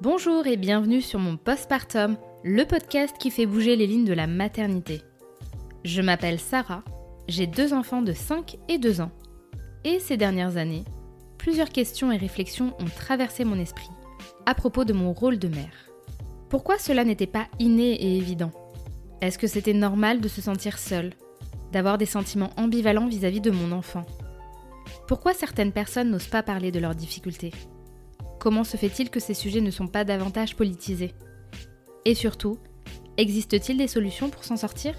Bonjour et bienvenue sur mon postpartum, le podcast qui fait bouger les lignes de la maternité. Je m'appelle Sarah, j'ai deux enfants de 5 et 2 ans. Et ces dernières années, plusieurs questions et réflexions ont traversé mon esprit à propos de mon rôle de mère. Pourquoi cela n'était pas inné et évident? Est-ce que c'était normal de se sentir seule, d'avoir des sentiments ambivalents vis-à-vis de mon enfant? Pourquoi certaines personnes n'osent pas parler de leurs difficultés? Comment se fait-il que ces sujets ne sont pas davantage politisés? Et surtout, existe-t-il des solutions pour s'en sortir?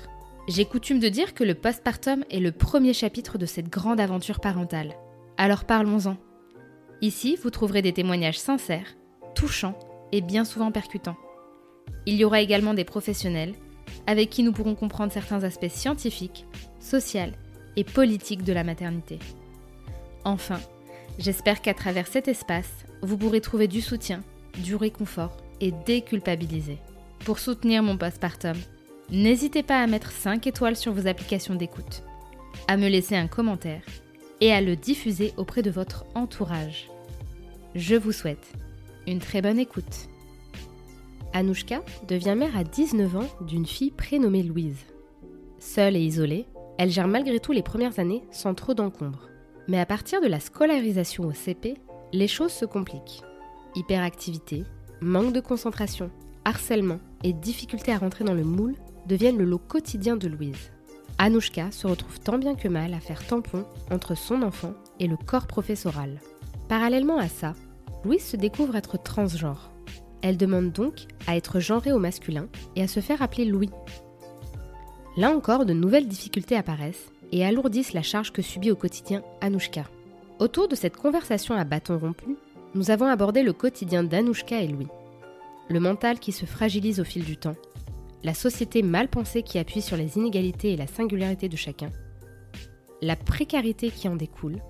J'ai coutume de dire que le postpartum est le premier chapitre de cette grande aventure parentale. Alors parlons-en. Ici, vous trouverez des témoignages sincères, touchants et bien souvent percutants. Il y aura également des professionnels avec qui nous pourrons comprendre certains aspects scientifiques, sociaux et politiques de la maternité. Enfin, j'espère qu'à travers cet espace, vous pourrez trouver du soutien, du réconfort et déculpabiliser. Pour soutenir mon postpartum, n'hésitez pas à mettre 5 étoiles sur vos applications d'écoute, à me laisser un commentaire et à le diffuser auprès de votre entourage. Je vous souhaite une très bonne écoute. Anouchka devient mère à 19 ans d'une fille prénommée Louise. Seule et isolée, elle gère malgré tout les premières années sans trop d'encombre. Mais à partir de la scolarisation au CP, les choses se compliquent. Hyperactivité, manque de concentration, harcèlement et difficulté à rentrer dans le moule deviennent le lot quotidien de Louise. Anouchka se retrouve tant bien que mal à faire tampon entre son enfant et le corps professoral. Parallèlement à ça, Louise se découvre être transgenre. Elle demande donc à être genrée au masculin et à se faire appeler Louis. Là encore, de nouvelles difficultés apparaissent et alourdissent la charge que subit au quotidien Anouchka. Autour de cette conversation à bâton rompu, nous avons abordé le quotidien d'Anouchka et Louis. Le mental qui se fragilise au fil du temps, la société mal pensée qui appuie sur les inégalités et la singularité de chacun, la précarité qui en découle,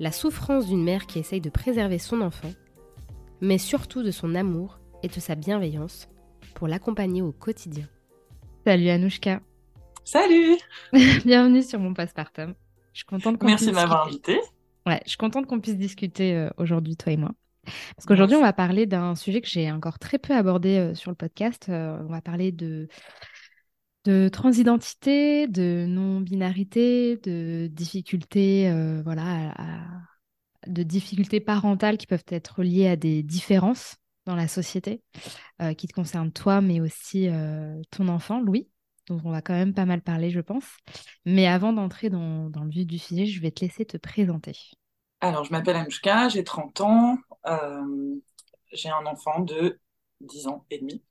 la souffrance d'une mère qui essaye de préserver son enfant, mais surtout de son amour et de sa bienveillance pour l'accompagner au quotidien. Salut Anouchka. Salut Bienvenue sur mon postpartum. Je suis contente qu'on Merci de m'avoir invitée. Ouais, je suis contente qu'on puisse discuter euh, aujourd'hui, toi et moi. Parce qu'aujourd'hui, on va parler d'un sujet que j'ai encore très peu abordé euh, sur le podcast. Euh, on va parler de, de transidentité, de non-binarité, de difficultés, voilà, de difficultés parentales qui peuvent être liées à des différences dans la société qui te concernent toi, mais aussi ton enfant, Louis. Donc, on va quand même pas mal parler, je pense. Mais avant d'entrer dans, dans, le vif du sujet, je vais te laisser te présenter. Alors, je m'appelle Anushka, j'ai 30 ans. Euh, j'ai un enfant de 10 ans et demi.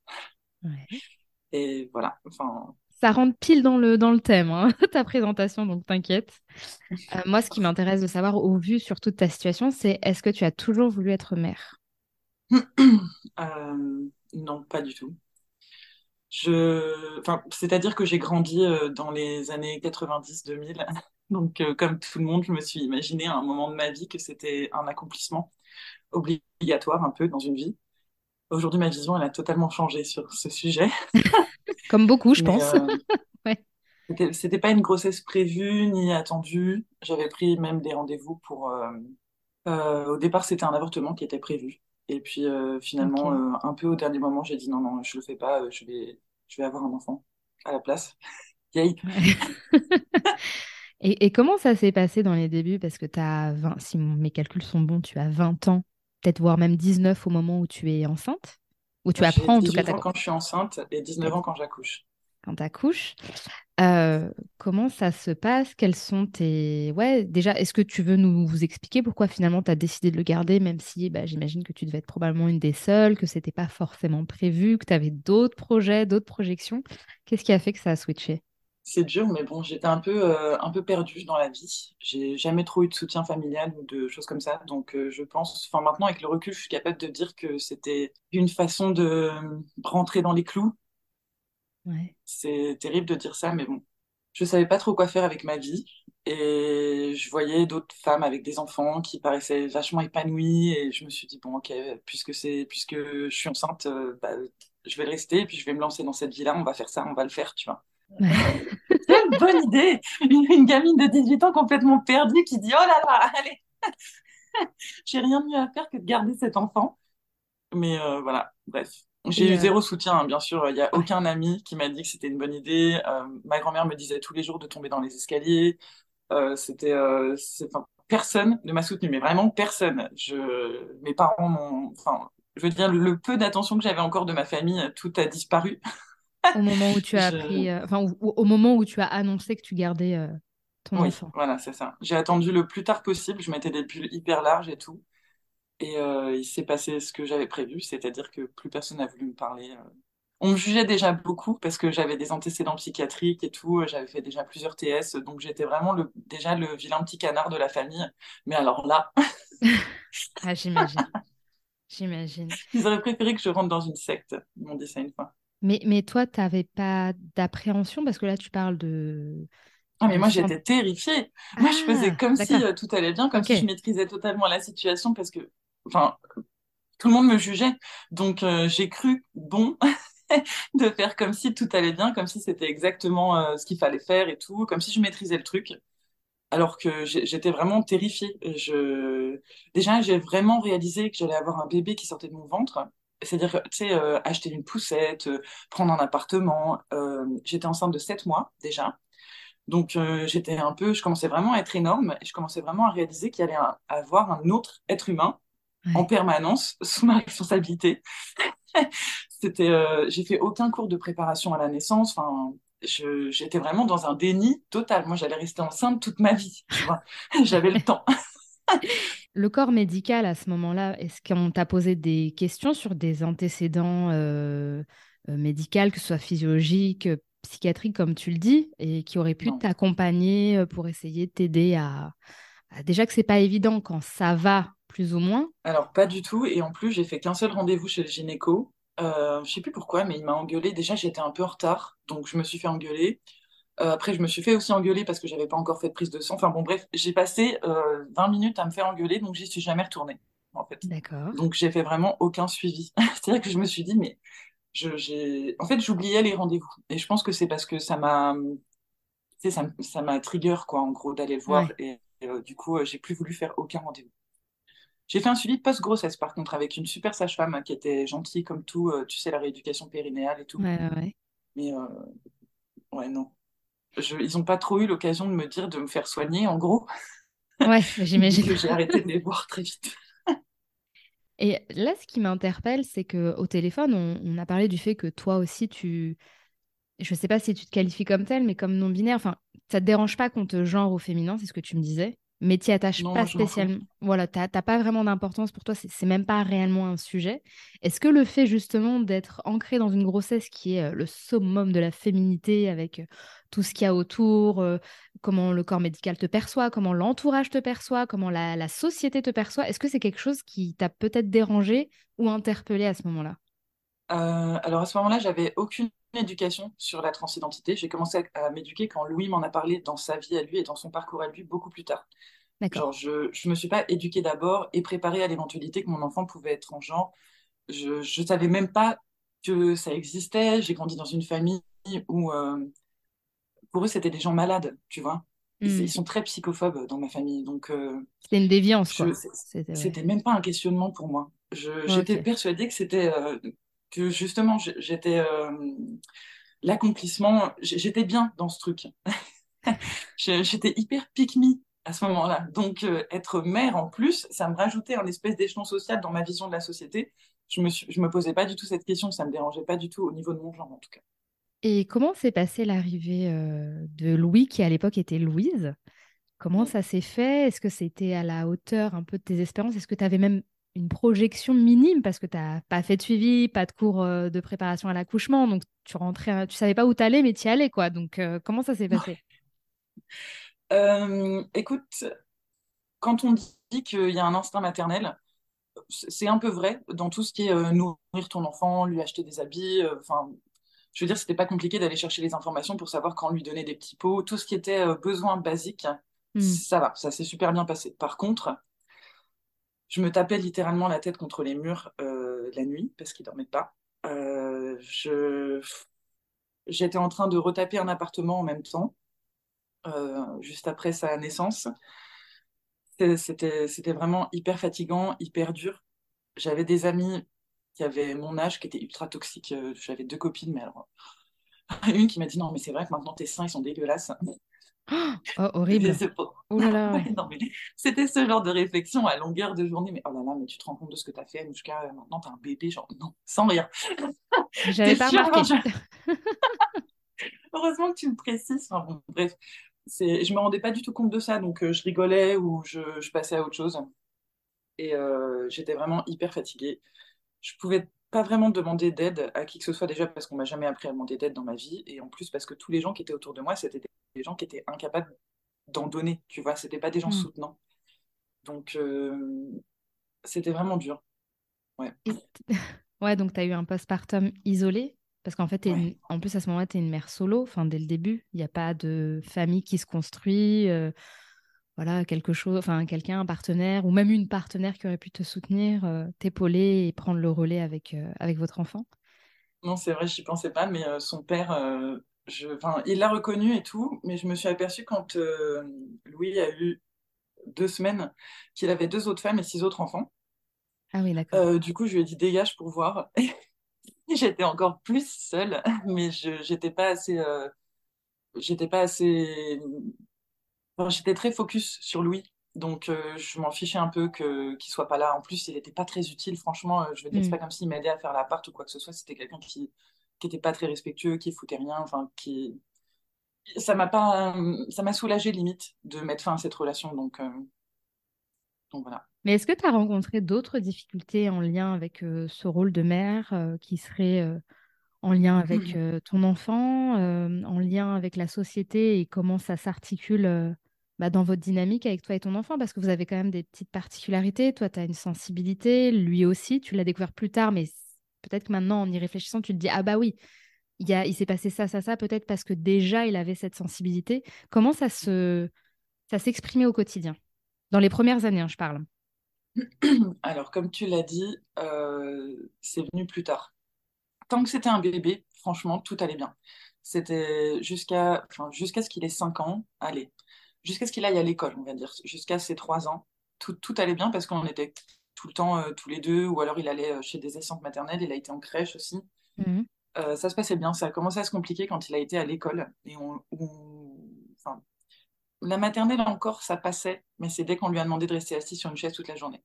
Et voilà. Enfin... Ça rentre pile dans le, dans le thème, hein, ta présentation, donc t'inquiète. Euh, moi, ce qui m'intéresse de savoir, au vu surtout de ta situation, c'est est-ce que tu as toujours voulu être mère? Euh, Non, pas du tout. Je... Enfin, c'est-à-dire que j'ai grandi euh, dans les années 90-2000. Donc, euh, comme tout le monde, je me suis imaginé à un moment de ma vie que c'était un accomplissement obligatoire un peu dans une vie. Aujourd'hui, ma vision, elle a totalement changé sur ce sujet. comme beaucoup, je pense. Euh, ouais. C'était pas une grossesse prévue ni attendue. J'avais pris même des rendez-vous pour. au départ, c'était un avortement qui était prévu. Et puis euh, finalement, euh, un peu au dernier moment, j'ai dit non, non, je le fais pas, euh, je vais, je vais avoir un enfant à la place. Yay. et, et, comment ça s'est passé dans les débuts? Parce que tu as 20, si mes calculs sont bons, tu as 20 ans, peut-être voire même 19 au moment où tu es enceinte? Ou tu apprends en tout cas ans quand je suis enceinte et 19 ans quand j'accouche quand tu accouches. Euh, comment ça se passe? Quels sont tes... Ouais, déjà, est-ce que tu veux nous vous expliquer pourquoi finalement tu as décidé de le garder, même si bah, j'imagine que tu devais être probablement une des seules, que c'était pas forcément prévu, que tu avais d'autres projets, d'autres projections? Qu'est-ce qui a fait que ça a switché? C'est dur, mais bon, j'étais un peu, euh, un peu perdue dans la vie. J'ai jamais trop eu de soutien familial ou de choses comme ça. Donc, euh, je pense, enfin, maintenant, avec le recul, je suis capable de dire que c'était une façon de rentrer dans les clous c'est terrible de dire ça, mais bon. Je savais pas trop quoi faire avec ma vie. Et je voyais d'autres femmes avec des enfants qui paraissaient vachement épanouies. Et je me suis dit, bon, ok, puisque, c'est, puisque je suis enceinte, euh, bah, je vais le rester. Et puis je vais me lancer dans cette vie-là. On va faire ça, on va le faire, tu vois. c'est une bonne idée. Une, gamine de 18 ans complètement perdue qui dit, oh là là, allez, j'ai rien mieux à faire que de garder cet enfant. Mais voilà, bref. J'ai eu zéro soutien, hein, bien sûr. Il n'y a aucun ami qui m'a dit que c'était une bonne idée. ma grand-mère me disait tous les jours de tomber dans les escaliers. c'était, enfin, personne ne m'a soutenu, mais vraiment personne. Je, mes parents m'ont, enfin, je veux dire, le peu d'attention que j'avais encore de ma famille, tout a disparu. Au moment où tu as appris, euh, enfin, au, moment où tu as annoncé que tu gardais euh, ton oui, enfant. Voilà, c'est ça. J'ai attendu le plus tard possible. Je mettais des pulls hyper larges et tout. Et euh, il s'est passé ce que j'avais prévu, c'est-à-dire que plus personne n'a voulu me parler. On me jugeait déjà beaucoup parce que j'avais des antécédents psychiatriques et tout. J'avais fait déjà plusieurs TS, donc j'étais vraiment le, déjà le vilain petit canard de la famille. Mais alors là. ah, j'imagine. J'imagine. Ils auraient préféré que je rentre dans une secte. Dit ça une fois. Mais, mais toi, tu n'avais pas d'appréhension parce que là, tu parles de. Ah, mais moi, j'étais terrifiée. moi, je faisais ah, comme si euh, tout allait bien, comme si je maîtrisais totalement la situation parce que, enfin, tout le monde me jugeait. Donc, euh, j'ai cru bon de faire comme si tout allait bien, comme si c'était exactement euh, ce qu'il fallait faire et tout, comme si je maîtrisais le truc. Alors que j'étais vraiment terrifiée. Je... Déjà, j'ai vraiment réalisé que j'allais avoir un bébé qui sortait de mon ventre. C'est-à-dire, tu sais, euh, acheter une poussette, prendre un appartement. J'étais enceinte de 7 mois déjà. Donc, j'étais un peu, je commençais vraiment à être énorme et je commençais vraiment à réaliser qu'il allait avoir un autre être humain en permanence sous ma responsabilité. C'était, j'ai fait aucun cours de préparation à la naissance. Enfin, j'étais vraiment dans un déni total. Moi, j'allais rester enceinte toute ma vie. J'avais le temps. Le corps médical, à ce moment-là, est-ce qu'on t'a posé des questions sur des antécédents euh, euh médicaux, que ce soit physiologiques, euh, psychiatriques, comme tu le dis, et qui auraient pu t'accompagner euh, pour essayer de t'aider à... Déjà que c'est pas évident quand ça va, plus ou moins. Alors, pas du tout. Et en plus, j'ai fait qu'un seul rendez-vous chez le gynéco. Euh, je sais plus pourquoi, mais il m'a engueulé. Déjà, j'étais un peu en retard, donc je me suis fait engueuler. Euh, après, je me suis fait aussi engueuler parce que j'avais pas encore fait de prise de sang. Enfin bon, bref, j'ai passé 20 euh, minutes à me faire engueuler, donc j'y suis jamais retournée, en fait. D'accord. Donc j'ai fait vraiment aucun suivi. C'est-à-dire que je me suis dit, mais je, j'ai... en fait, j'oubliais les rendez-vous. Et je pense que c'est parce que ça m'a, tu sais, ça, ça m'a trigger, quoi, en gros, d'aller le voir. Et, euh, du coup, j'ai plus voulu faire aucun rendez-vous. J'ai fait un suivi post-grossesse, par contre, avec une super sage-femme qui était gentille comme tout, tu sais, la rééducation périnéale et tout. Ouais, ouais. Mais, ouais, non ils n'ont pas trop eu l'occasion de me dire de me faire soigner, en gros. Ouais, j'imagine. j'ai arrêté de les voir très vite. Et là, ce qui m'interpelle, c'est qu'au téléphone, on, a parlé du fait que toi aussi, tu. Je ne sais pas si tu te qualifies comme tel, mais comme non-binaire, enfin, ça te dérange pas qu'on te genre au féminin, c'est ce que tu me disais? Mais tu attaches pas spécialement. Voilà, tu n'as pas vraiment d'importance pour toi, c'est même pas réellement un sujet. Est-ce que le fait justement d'être ancré dans une grossesse qui est euh, le summum de la féminité, avec euh, tout ce qu'il y a autour, euh, comment le corps médical te perçoit, comment l'entourage te perçoit, comment la, société te perçoit, est-ce que c'est quelque chose qui t'a peut-être dérangé ou interpellé à ce moment-là? Alors à ce moment-là, j'avais aucune éducation sur la transidentité. J'ai commencé à, m'éduquer quand Louis m'en a parlé dans sa vie à lui et dans son parcours à lui beaucoup plus tard. Genre, je ne me suis pas éduquée d'abord et préparée à l'éventualité que mon enfant pouvait être en genre. Je ne savais même pas que ça existait. J'ai grandi dans une famille où, euh, pour eux, c'était des gens malades, tu vois. Hmm. Ils sont très psychophobes dans ma famille. Donc, euh, c'était une déviance, quoi. C'était même pas un questionnement pour moi. J'étais persuadée que c'était euh, que justement, j'étais euh, l'accomplissement, j'étais bien dans ce truc. j'étais hyper pick à ce moment-là. Donc, euh, être mère en plus, ça me rajoutait un espèce d'échelon social dans ma vision de la société. Je me, je me posais pas du tout cette question, ça me dérangeait pas du tout au niveau de mon genre en tout cas. Et comment s'est passée l'arrivée euh, de Louis, qui à l'époque était Louise? Comment ça s'est fait? Est-ce que c'était à la hauteur un peu de tes espérances? Est-ce que tu avais même une projection minime parce que tu n'as pas fait de suivi, pas de cours euh, de préparation à l'accouchement, donc tu rentrais, tu savais pas où t'allais, mais tu y allais quoi. Donc euh, comment ça s'est passé? Euh, Écoute, quand on dit qu'il y a un instinct maternel, c'est un peu vrai dans tout ce qui est nourrir ton enfant, lui acheter des habits. Enfin, je veux dire, c'était pas compliqué d'aller chercher les informations pour savoir quand lui donner des petits pots, tout ce qui était besoin basique. Hmm. Ça va, ça s'est super bien passé. Par contre, je me tapais littéralement la tête contre les murs euh, la nuit parce qu'il dormait pas. Euh, je... J'étais en train de retaper un appartement en même temps, euh, juste après sa naissance. C'était vraiment hyper fatigant, hyper dur. J'avais des amis qui avaient mon âge, qui étaient ultra toxiques. J'avais deux copines, mais alors une qui m'a dit non mais c'est vrai que maintenant tes seins ils sont dégueulasses. Oh, horrible. Oh c'était ce genre de réflexion à longueur de journée. Mais oh là là, mais tu te rends compte de ce que tu as fait, Anouchka Maintenant, tu as un bébé, genre, non, sans rien. J'avais pas remarqué. Heureusement que tu me précises. Enfin, bon, bref, je me rendais pas du tout compte de ça, donc euh, je rigolais ou je, je, passais à autre chose. Et euh, j'étais vraiment hyper fatiguée. Je pouvais pas vraiment demander d'aide à qui que ce soit déjà parce qu'on m'a jamais appris à demander d'aide dans ma vie et en plus parce que tous les gens qui étaient autour de moi c'était des gens qui étaient incapables d'en donner tu vois. C'était pas des gens hmm. soutenants. Donc euh, c'était vraiment dur. Ouais. Ouais donc tu as eu un postpartum isolé? Parce qu'en fait en plus à ce moment-là tu es une mère solo enfin dès le début. Il n'y a pas de famille qui se construit euh, voilà, quelque chose, enfin quelqu'un, un partenaire ou même une partenaire qui aurait pu te soutenir, euh, t'épauler et prendre le relais avec, avec votre enfant. Non, c'est vrai, j'y pensais pas, mais son père, je, il l'a reconnu et tout, mais je me suis aperçue quand Louis a eu deux semaines qu'il avait deux autres femmes et six autres enfants. Ah oui, d'accord. du coup, je lui ai dit dégage pour voir. j'étais encore plus seule, mais je j'étais pas assez, j'étais pas assez j'étais très focus sur Louis, donc euh, je m'en fichais un peu que qu'il soit pas là. En plus, il n'était pas très utile, franchement. Euh, je veux dire, c'est mm. pas comme s'il m'aidait à faire l'appart ou quoi que ce soit. C'était quelqu'un qui qui était pas très respectueux, qui foutait rien, enfin qui ça m'a pas ça m'a soulagé limite de mettre fin à cette relation. Donc euh, donc voilà. Mais est-ce que tu as rencontré d'autres difficultés en lien avec ce rôle de mère qui serait en lien avec ton enfant, en lien avec la société et comment ça s'articule bah, dans votre dynamique avec toi et ton enfant? Parce que vous avez quand même des petites particularités. Toi, tu as une sensibilité, lui aussi, tu l'as découvert plus tard, mais peut-être que maintenant, en y réfléchissant, tu te dis, ah bah oui, il, il s'est passé ça, ça, ça, peut-être parce que déjà, il avait cette sensibilité. Comment ça se ça s'exprimait au quotidien? Dans les premières années, hein, je parle. Alors, comme tu l'as dit, euh, c'est venu plus tard. Tant que c'était un bébé, franchement, tout allait bien. C'était jusqu'à enfin, ce qu'il ait 5 ans, allez, jusqu'à ce qu'il aille à l'école, on va dire, jusqu'à ses trois ans, tout, tout allait bien parce qu'on était tout le temps euh, tous les deux, ou alors il allait euh, chez des assistantes maternelles, il a été en crèche aussi. Mhm. Euh, ça se passait bien, ça a commencé à se compliquer quand il a été à l'école. Et on, Enfin, la maternelle encore, ça passait, mais c'est dès qu'on lui a demandé de rester assis sur une chaise toute la journée,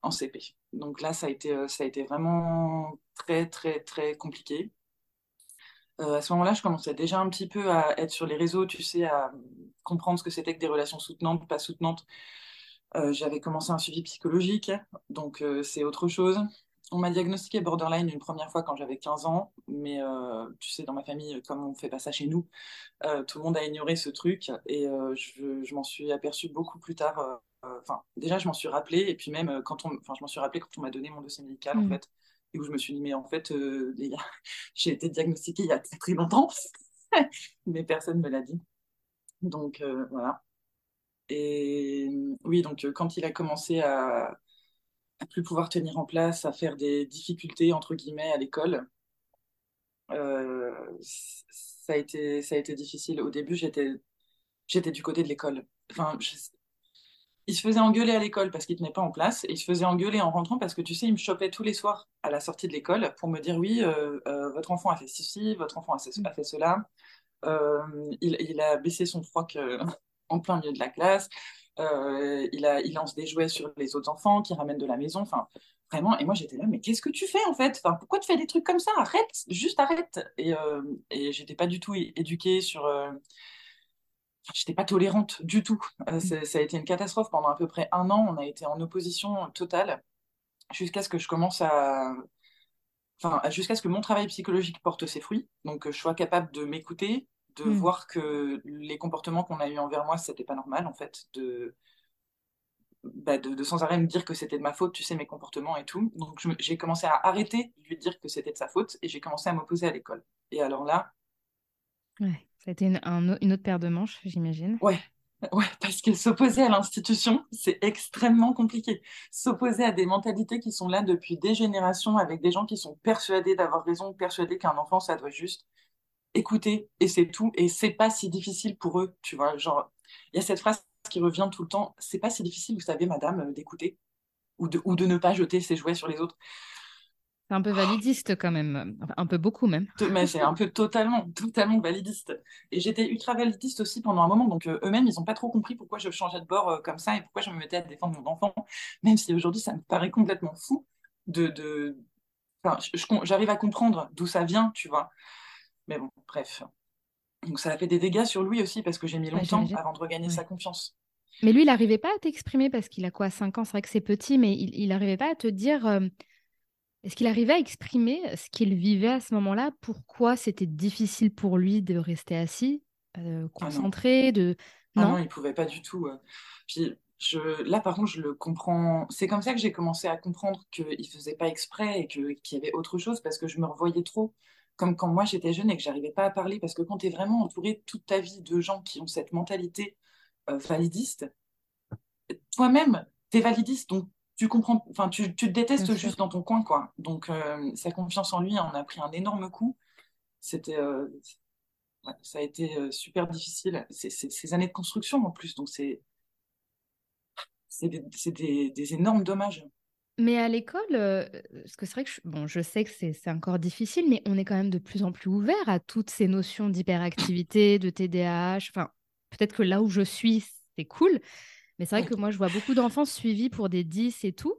en CP. Donc là, ça a été, ça a été vraiment très, très, très compliqué. Euh, à ce moment-là, je commençais déjà un petit peu à être sur les réseaux, tu sais, à comprendre ce que c'était que des relations soutenantes, pas soutenantes. Euh, j'avais commencé un suivi psychologique, donc euh, c'est autre chose. On m'a diagnostiqué borderline une première fois quand j'avais 15 ans, mais tu sais, dans ma famille, comme on ne fait pas ça chez nous, tout le monde a ignoré ce truc et je, je m'en suis aperçue beaucoup plus tard. Enfin, déjà, je m'en suis rappelé et puis même quand on, enfin, je m'en suis rappelé quand on m'a donné mon dossier médical, en mmh. fait et où je me suis dit, mais en fait, euh, j'ai été diagnostiquée il y a très, très longtemps, mais personne ne me l'a dit. Donc euh, voilà. Et oui, donc euh, quand il a commencé à, à plus pouvoir tenir en place, à faire des difficultés, entre guillemets, à l'école, ça, a été, ça a été difficile. Au début, j'étais j'étais du côté de l'école. Enfin, il se faisait engueuler à l'école parce qu'il tenait pas en place et il se faisait engueuler en rentrant parce que tu sais, il me chopait tous les soirs à la sortie de l'école pour me dire oui, euh, euh, votre enfant a fait ceci, votre enfant a, fait cela. Euh, il, a baissé son froc en plein milieu de la classe. il, a, il lance des jouets sur les autres enfants qui ramènent de la maison. Enfin, vraiment. Et moi, j'étais là, mais qu'est-ce que tu fais en fait? Enfin, Pourquoi tu fais des trucs comme ça? Arrête, juste arrête. Et, et j'étais pas du tout éduquée sur j'étais pas tolérante du tout. Euh, mm. ça a été une catastrophe pendant à peu près un an. On a été en opposition totale jusqu'à ce que je commence à, enfin, jusqu'à ce que mon travail psychologique porte ses fruits. Donc, je sois capable de m'écouter, de mm. voir que les comportements qu'on a eu envers moi, c'était pas normal en fait, de bah, de, sans arrêt me dire que c'était de ma faute, tu sais, mes comportements et tout. Donc j'ai commencé à arrêter de lui dire que c'était de sa faute et j'ai commencé à m'opposer à l'école. Et alors là, ouais. Ça a été une, une autre paire de manches, j'imagine. Ouais, Ouais, parce que s'opposer à l'institution, c'est extrêmement compliqué. S'opposer à des mentalités qui sont là depuis des générations, avec des gens qui sont persuadés d'avoir raison, persuadés qu'un enfant, ça doit juste écouter, et c'est tout. Et c'est pas si difficile pour eux, tu vois. Genre, il y a cette phrase qui revient tout le temps c'est pas si difficile, vous savez, madame, euh, d'écouter ou de, ou de ne pas jeter ses jouets sur les autres. C'est un peu validiste quand même, un peu beaucoup même. Mais c'est un peu totalement, totalement validiste. Et j'étais ultra validiste aussi pendant un moment, donc euh, eux-mêmes, ils n'ont pas trop compris pourquoi je changeais de bord euh, comme ça et pourquoi je me mettais à défendre mon enfant, même si aujourd'hui ça me paraît complètement fou de... de... Enfin, j'arrive à comprendre d'où ça vient, tu vois. Mais bon, bref. Donc ça a fait des dégâts sur lui aussi parce que j'ai mis longtemps avant de regagner sa confiance. Mais lui, il n'arrivait pas à t'exprimer parce qu'il a quoi, 5 ans, c'est vrai que c'est petit, mais il n'arrivait pas à te dire... Euh, est-ce qu'il arrivait à exprimer ce qu'il vivait à ce moment-là? Pourquoi c'était difficile pour lui de rester assis, euh, ah concentré de... Ah non, il pouvait pas du tout. Euh. Puis je... là, par contre, je le comprends. C'est comme ça que j'ai commencé à comprendre qu'il faisait pas exprès et qu'il y avait autre chose parce que je me revoyais trop comme quand moi j'étais jeune et que j'arrivais pas à parler parce que quand tu es vraiment entouré toute ta vie de gens qui ont cette mentalité euh, validiste, toi-même, tu es validiste, donc tu comprends, enfin, tu, tu te détestes juste dans ton coin, quoi. Donc, euh, sa confiance en lui en a pris un énorme coup. C'était, euh, ça a été super difficile. C'est ces années de construction en plus, donc c'est, c'est des, des, énormes dommages. Mais à l'école, parce que c'est vrai que je, bon, je sais que c'est encore difficile, mais on est quand même de plus en plus ouvert à toutes ces notions d'hyperactivité, de TDAH. Enfin, peut-être que là où je suis, c'est cool, mais c'est vrai que moi, je vois beaucoup d'enfants suivis pour des 10 et tout.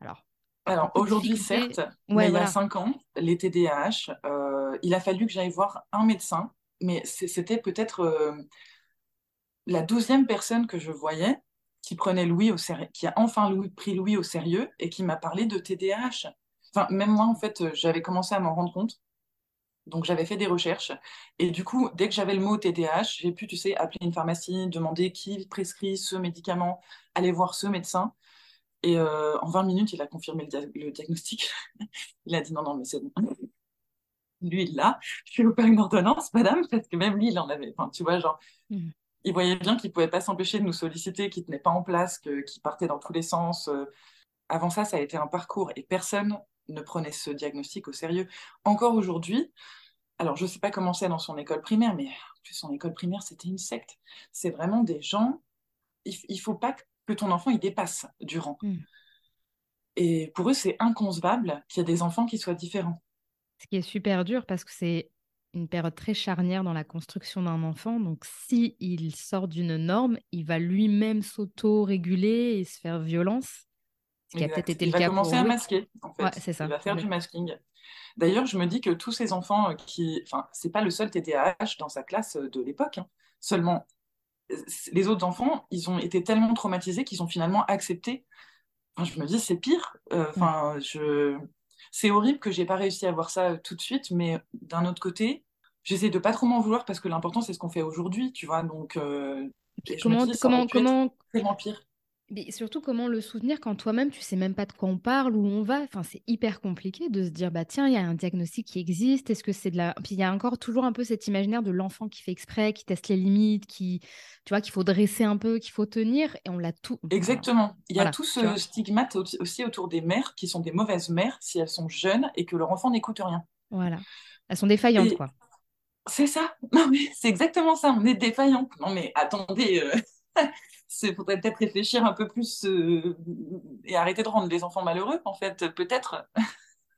Alors, alors aujourd'hui, certes, mais il y a 5 ans, les TDAH, euh, il a fallu que j'aille voir un médecin, mais c'était peut-être euh, la douzième personne que je voyais qui prenait Louis qui a enfin pris Louis au sérieux et qui m'a parlé de TDAH. Enfin, même moi, en fait, j'avais commencé à m'en rendre compte. Donc j'avais fait des recherches et du coup, dès que j'avais le mot TDAH, j'ai pu, tu sais, appeler une pharmacie, demander qui prescrit ce médicament, aller voir ce médecin. Et euh, en 20 minutes, il a confirmé le, diagnostic. il a dit non, non, mais c'est bon. Lui, il l'a. Je lui ai une ordonnance, madame, parce que même lui, il en avait. Tu vois, genre, mmh. Il voyait bien qu'il ne pouvait pas s'empêcher de nous solliciter, qu'il ne tenait pas en place, qu'il partait dans tous les sens. Euh. Avant ça, ça a été un parcours et personne ne prenait ce diagnostic au sérieux. Encore aujourd'hui, alors je ne sais pas comment c'est dans son école primaire, mais en plus son école primaire, c'était une secte. C'est vraiment des gens, il ne faut pas que ton enfant il dépasse du rang. Hmm. Et pour eux, c'est inconcevable qu'il y ait des enfants qui soient différents. Ce qui est super dur parce que c'est une période très charnière dans la construction d'un enfant. Donc, si il sort d'une norme, il va lui-même s'auto-réguler et se faire violence. Ce qui a peut-être été il le va commencer à masquer, en fait. c'est ça. Il va faire du masking. D'ailleurs, je me dis que tous ces enfants qui. Enfin, c'est pas le seul TDAH dans sa classe de l'époque. Hein. Seulement, les autres enfants, ils ont été tellement traumatisés qu'ils ont finalement accepté. Enfin, je me dis, c'est pire. Euh, enfin, je. C'est horrible que j'ai pas réussi à voir ça tout de suite, mais d'un autre côté, j'essaie de pas trop m'en vouloir parce que l'important c'est ce qu'on fait aujourd'hui, tu vois. Donc, euh, comment, comment, comment, tellement pire. Mais surtout, comment le soutenir quand toi-même, tu sais même pas de quoi on parle, où on va? Enfin, c'est hyper compliqué de se dire, bah tiens, il y a un diagnostic qui existe. Est-ce que c'est de la. Puis il y a encore toujours un peu cet imaginaire de l'enfant qui fait exprès, qui teste les limites, qui, tu vois, qu'il faut dresser un peu, qu'il faut tenir, et on l'a tout. Exactement. Il y a tout ce stigmate aussi autour des mères qui sont des mauvaises mères si elles sont jeunes et que leur enfant n'écoute rien. Voilà. Elles sont défaillantes, quoi. C'est ça. Non, mais c'est exactement ça. On est défaillantes. Non, mais attendez. Euh, il faudrait peut-être réfléchir un peu plus euh, et arrêter de rendre les enfants malheureux, en fait, peut-être.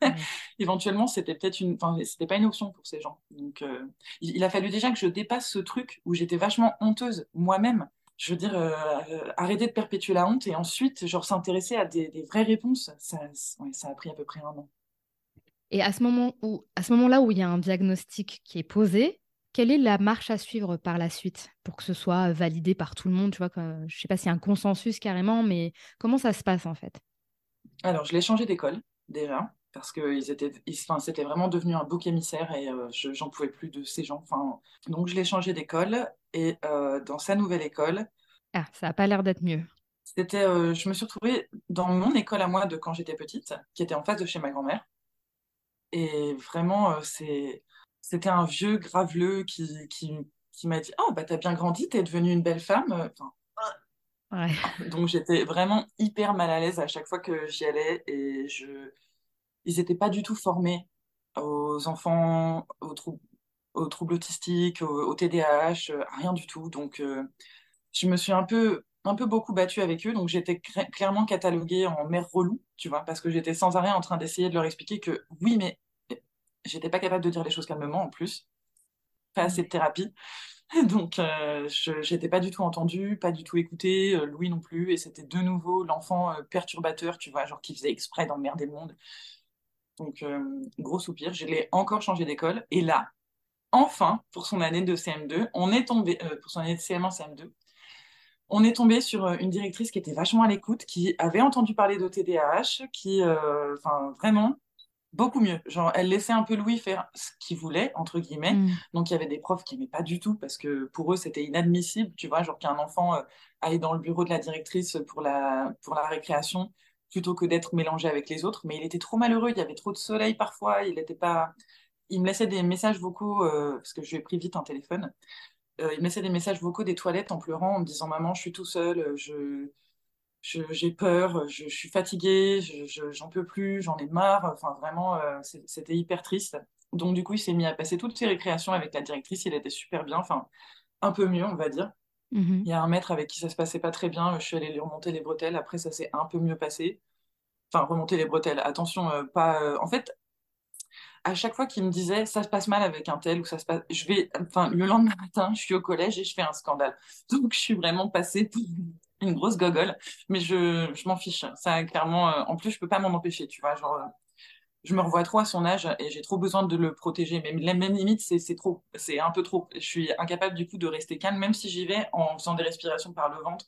Éventuellement, c'était peut-être une, enfin, c'était pas une option pour ces gens. Donc, euh, il, a fallu déjà que je dépasse ce truc où j'étais vachement honteuse moi-même. Je veux dire, euh, arrêter de perpétuer la honte et ensuite, genre, s'intéresser à des, vraies réponses. Ça, ça a pris à peu près un an. Et à ce moment où, à ce moment-là où il y a un diagnostic qui est posé, quelle est la marche à suivre par la suite pour que ce soit validé par tout le monde tu vois, Je ne sais pas s'il y a un consensus carrément, mais comment ça se passe en fait? Alors, je l'ai changé d'école déjà parce que étaient, c'était vraiment devenu un bouc émissaire et euh, je, j'en pouvais plus de ces gens. Enfin, donc, je l'ai changé d'école et euh, dans sa nouvelle école. Ah, ça n'a pas l'air d'être mieux. C'était, euh, je me suis retrouvée dans mon école à moi de quand j'étais petite, qui était en face de chez ma grand-mère. Et vraiment, c'est c'était un vieux graveleux qui, qui, qui m'a dit Oh, bah, t'as bien grandi, t'es devenue une belle femme. Donc, j'étais vraiment hyper mal à l'aise à chaque fois que j'y allais et je... ils n'étaient pas du tout formés aux enfants, aux, troubles autistiques, au, TDAH, rien du tout. Donc, euh, je me suis un peu un peu beaucoup battu avec eux, donc j'étais clairement cataloguée en mère relou, tu vois, parce que j'étais sans arrêt en train d'essayer de leur expliquer que oui, mais j'étais pas capable de dire les choses calmement en plus, pas assez de thérapie. Donc, euh, je j'étais pas du tout entendue, pas du tout écoutée, euh, Louis non plus, et c'était de nouveau l'enfant euh, perturbateur, tu vois, genre qui faisait exprès d'emmerder le monde. Donc, gros soupir, je l'ai encore changé d'école, et là, enfin, pour son année de CM2, on est tombé, pour son année de CM1, CM2, on est tombé sur une directrice qui était vachement à l'écoute, qui avait entendu parler de TDAH, qui, enfin, vraiment, beaucoup mieux. Genre, elle laissait un peu Louis faire ce qu'il voulait, entre guillemets. Mm. Donc, il y avait des profs qui n'aimaient pas du tout parce que pour eux, c'était inadmissible, tu vois, genre qu'un enfant euh, aille dans le bureau de la directrice pour la, pour la récréation plutôt que d'être mélangé avec les autres. Mais il était trop malheureux, il y avait trop de soleil parfois, il n'était pas... Il me laissait des messages vocaux, euh, parce que je lui ai pris vite un téléphone. Euh, il me laissait des messages vocaux des toilettes en pleurant, en me disant « Maman, je suis tout seul, je j'ai peur, je, suis fatiguée, j'en peux plus, j'en ai marre. Enfin, vraiment, euh, c'était hyper triste. Donc, du coup, il s'est mis à passer toutes ses récréations avec la directrice. Il était super bien, enfin, un peu mieux, on va dire. Mm-hmm. Il y a un maître avec qui ça se passait pas très bien. Je suis allée lui remonter les bretelles. Après, ça s'est un peu mieux passé. Enfin, remonter les bretelles. Attention, euh, pas. Euh, en fait, à chaque fois qu'il me disait ça se passe mal avec un tel ou ça se passe, je vais, enfin, le lendemain matin, je suis au collège et je fais un scandale. Donc, je suis vraiment passée pour une grosse gogole, mais je, je m'en fiche. Ça, clairement, euh, en plus, je peux pas m'en empêcher, tu vois. Genre, euh, je me revois trop à son âge et j'ai trop besoin de le protéger. Mais la même limite, c'est trop. C'est un peu trop. Je suis incapable, du coup, de rester calme, même si j'y vais en faisant des respirations par le ventre,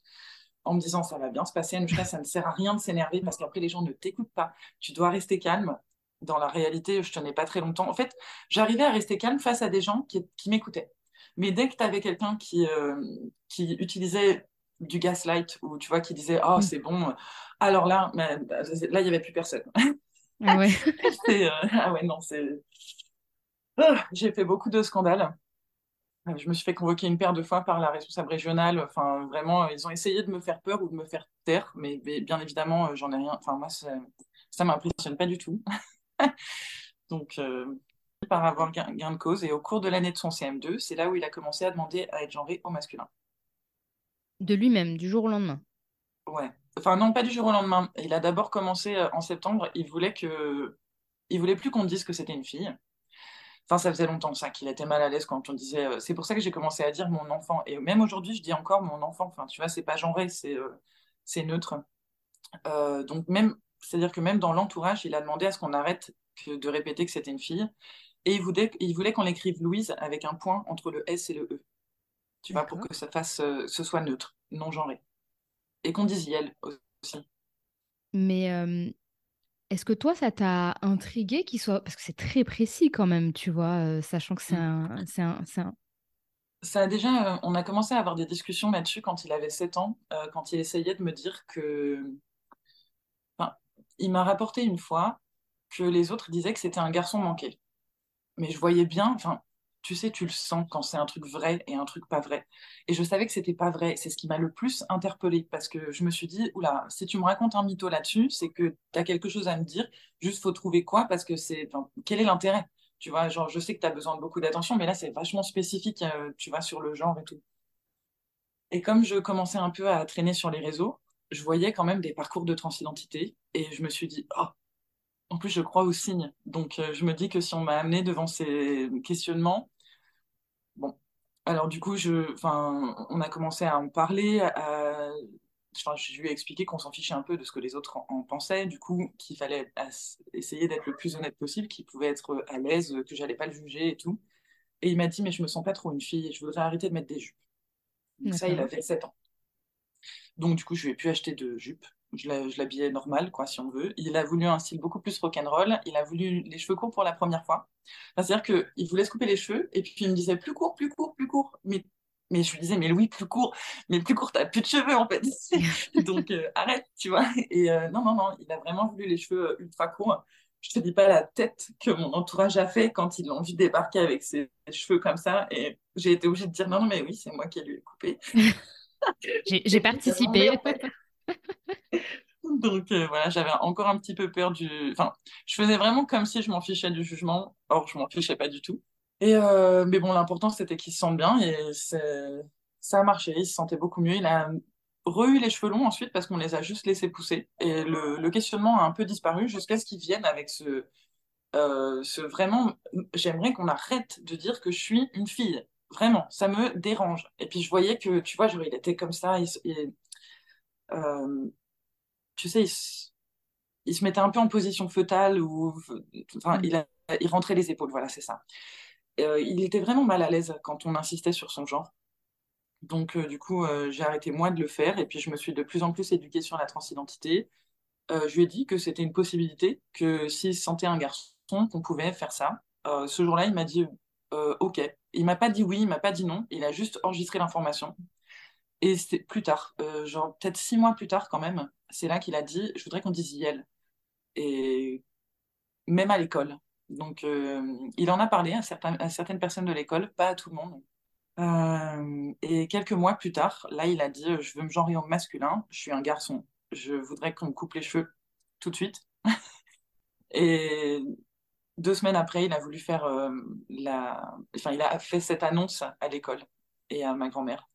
en me disant ça va bien se passer. Ça ne sert à rien de s'énerver parce qu'après, les gens ne t'écoutent pas. Tu dois rester calme. Dans la réalité, je tenais pas très longtemps. En fait, j'arrivais à rester calme face à des gens qui, qui m'écoutaient. Mais dès que tu avais quelqu'un qui, euh, qui utilisait du gaslight où tu vois qui disait oh c'est bon alors là mais, là il y avait plus personne. Ah ouais. Euh, ah ouais non c'est ah, j'ai fait beaucoup de scandales. Je me suis fait convoquer une paire de fois par la responsable régionale. Enfin vraiment ils ont essayé de me faire peur ou de me faire taire mais, bien évidemment euh, j'en ai rien. Enfin moi ça m'impressionne pas du tout. Donc euh, par avoir gain, gain de cause et au cours de l'année de son CM2 c'est là où il a commencé à demander à être genré au masculin de lui-même, du jour au lendemain. Ouais. Enfin, non, pas du jour au lendemain. Il a d'abord commencé euh, en septembre. Il voulait que. Il voulait plus qu'on dise que c'était une fille. Enfin, ça faisait longtemps ça qu'il était mal à l'aise quand on disait. Euh, c'est pour ça que j'ai commencé à dire mon enfant. Et même aujourd'hui, je dis encore mon enfant. Enfin, tu vois, c'est pas genré, c'est euh, c'est neutre. donc même, c'est-à-dire que même dans l'entourage, il a demandé à ce qu'on arrête de répéter que c'était une fille. Et il voulait, qu'on l'écrive Louise avec un point entre le S et le E tu vois, pour que ça fasse, euh, ce soit neutre, non genré. Et qu'on dise elle aussi. Mais euh, est-ce que toi, ça t'a intrigué qu'il soit. Parce que c'est très précis quand même, tu vois, euh, sachant que c'est mm. un, un, Ça a déjà. on a commencé à avoir des discussions là-dessus quand il avait 7 ans, quand il essayait de me dire que. Enfin, il m'a rapporté une fois que les autres disaient que c'était un garçon manqué. Mais je voyais bien, enfin, tu sais, tu le sens quand c'est un truc vrai et un truc pas vrai. Et je savais que c'était pas vrai. C'est ce qui m'a le plus interpellée parce que je me suis dit, oula, si tu me racontes un mytho là-dessus, c'est que tu as quelque chose à me dire. Juste, faut trouver quoi parce que c'est. quel est l'intérêt? Tu vois, genre, je sais que tu as besoin de beaucoup d'attention, mais là, c'est vachement spécifique, euh, tu vois, sur le genre et tout. Et comme je commençais un peu à traîner sur les réseaux, je voyais quand même des parcours de transidentité et je me suis dit, oh, en plus, je crois aux signes. Donc, euh, je me dis que si on m'a amené devant ces questionnements. Alors, du coup, je, on a commencé à en parler. À, je lui ai expliqué qu'on s'en fichait un peu de ce que les autres en, pensaient, du coup, qu'il fallait essayer d'être le plus honnête possible, qu'il pouvait être à l'aise, que j'allais pas le juger et tout. Et il m'a dit, mais je me sens pas trop une fille, je voudrais arrêter de mettre des jupes. Donc, ça, il avait 7 ans. Donc, du coup, je lui ai pu acheter de jupes je l'habillais normal, quoi, si on veut. Il a voulu un style beaucoup plus rock'n'roll. Il a voulu les cheveux courts pour la première fois. C'est-à-dire qu'il voulait se couper les cheveux et puis il me disait plus court, plus court, plus court. Mais, mais je lui disais, mais Louis, plus court. Mais plus court, t'as plus de cheveux en fait. Donc euh, arrête, tu vois. Et euh, non, non, non, il a vraiment voulu les cheveux euh, ultra courts. Je te dis pas la tête que mon entourage a fait quand ils l'ont vu débarquer avec ses cheveux comme ça. Et j'ai été obligée de dire, non, non, mais oui, c'est moi qui lui ai coupé. j'ai participé. Donc euh, voilà, j'avais encore un petit peu peur du. Enfin, je faisais vraiment comme si je m'en fichais du jugement. Or, je m'en fichais pas du tout. Et euh, mais bon, l'important c'était qu'il se sente bien et ça a marché. Il se sentait beaucoup mieux. Il a re-eu les cheveux longs ensuite parce qu'on les a juste laissés pousser. Et le, questionnement a un peu disparu jusqu'à ce qu'ils viennent avec ce, euh, ce vraiment. J'aimerais qu'on arrête de dire que je suis une fille. Vraiment, ça me dérange. Et puis je voyais que, tu vois, il était comme ça. Tu sais, il, se il se mettait un peu en position fœtale ou, enfin, Mm. il, a- il rentrait les épaules. Voilà, c'est ça. Euh, il était vraiment mal à l'aise quand on insistait sur son genre. Donc, euh, du coup, euh, j'ai arrêté moi de le faire et puis je me suis de plus en plus éduquée sur la transidentité. Euh, je lui ai dit que c'était une possibilité, que s'il se sentait un garçon, qu'on pouvait faire ça. Euh, ce jour-là, il m'a dit euh, OK. Il m'a pas dit oui, il m'a pas dit non. Il a juste enregistré l'information. Et c'est plus tard, euh, genre peut-être six mois plus tard quand même, c'est là qu'il a dit je voudrais qu'on dise Yel. Et même à l'école. Donc, euh, il en a parlé à, certaines personnes de l'école, pas à tout le monde. Euh, et quelques mois plus tard, là, il a dit, je veux me genrer au masculin, je suis un garçon, je voudrais qu'on me coupe les cheveux tout de suite. Et deux semaines après, il a voulu faire la... Enfin, il a fait cette annonce à l'école et à ma grand-mère.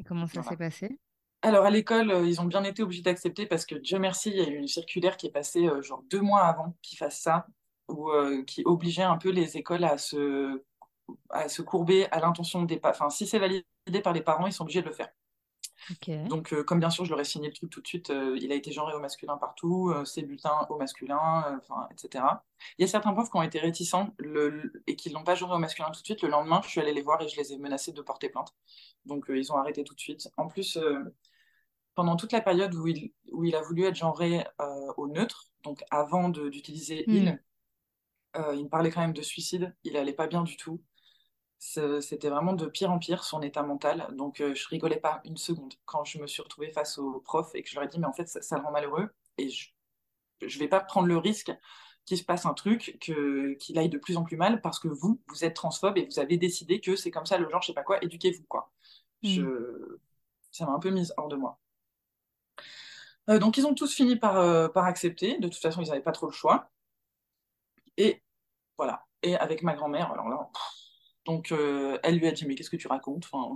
Et comment ça s'est passé? Alors, à l'école, euh, ils ont bien été obligés d'accepter parce que, Dieu merci, il y a eu une circulaire qui est passée euh, genre deux mois avant qu'ils fassent ça, ou euh, qui obligeait un peu les écoles à se, à se courber à l'intention des parents. Enfin, si c'est validé par les parents, ils sont obligés de le faire. Donc, euh, comme bien sûr, je leur ai signé le truc tout de suite, euh, il a été genré au masculin partout, euh, ses bulletins au masculin, etc. Il y a certains profs qui ont été réticents le- le- et qui l'ont pas genré au masculin tout de suite. Le lendemain, je suis allée les voir et je les ai menacés de porter plainte. Donc, ils ont arrêté tout de suite. En plus, pendant toute la période où il, où il a voulu être genré au neutre, donc avant d'utiliser Hmm. il, il me parlait quand même de suicide. Il allait pas bien du tout. C'était vraiment de pire en pire son état mental. Donc euh, je rigolais pas une seconde quand je me suis retrouvée face au prof et que je leur ai dit mais en fait ça, ça le rend malheureux et je je vais pas prendre le risque qu'il se passe un truc que qu'il aille de plus en plus mal parce que vous vous êtes transphobe et vous avez décidé que c'est comme ça le genre je sais pas quoi éduquez-vous quoi. Hmm. Je ça m'a un peu mise hors de moi. Euh, donc ils ont tous fini par euh, par accepter. De toute façon ils n'avaient pas trop le choix et voilà. Et avec ma grand-mère alors là Donc, euh, elle lui a dit, mais qu'est-ce que tu racontes? Enfin,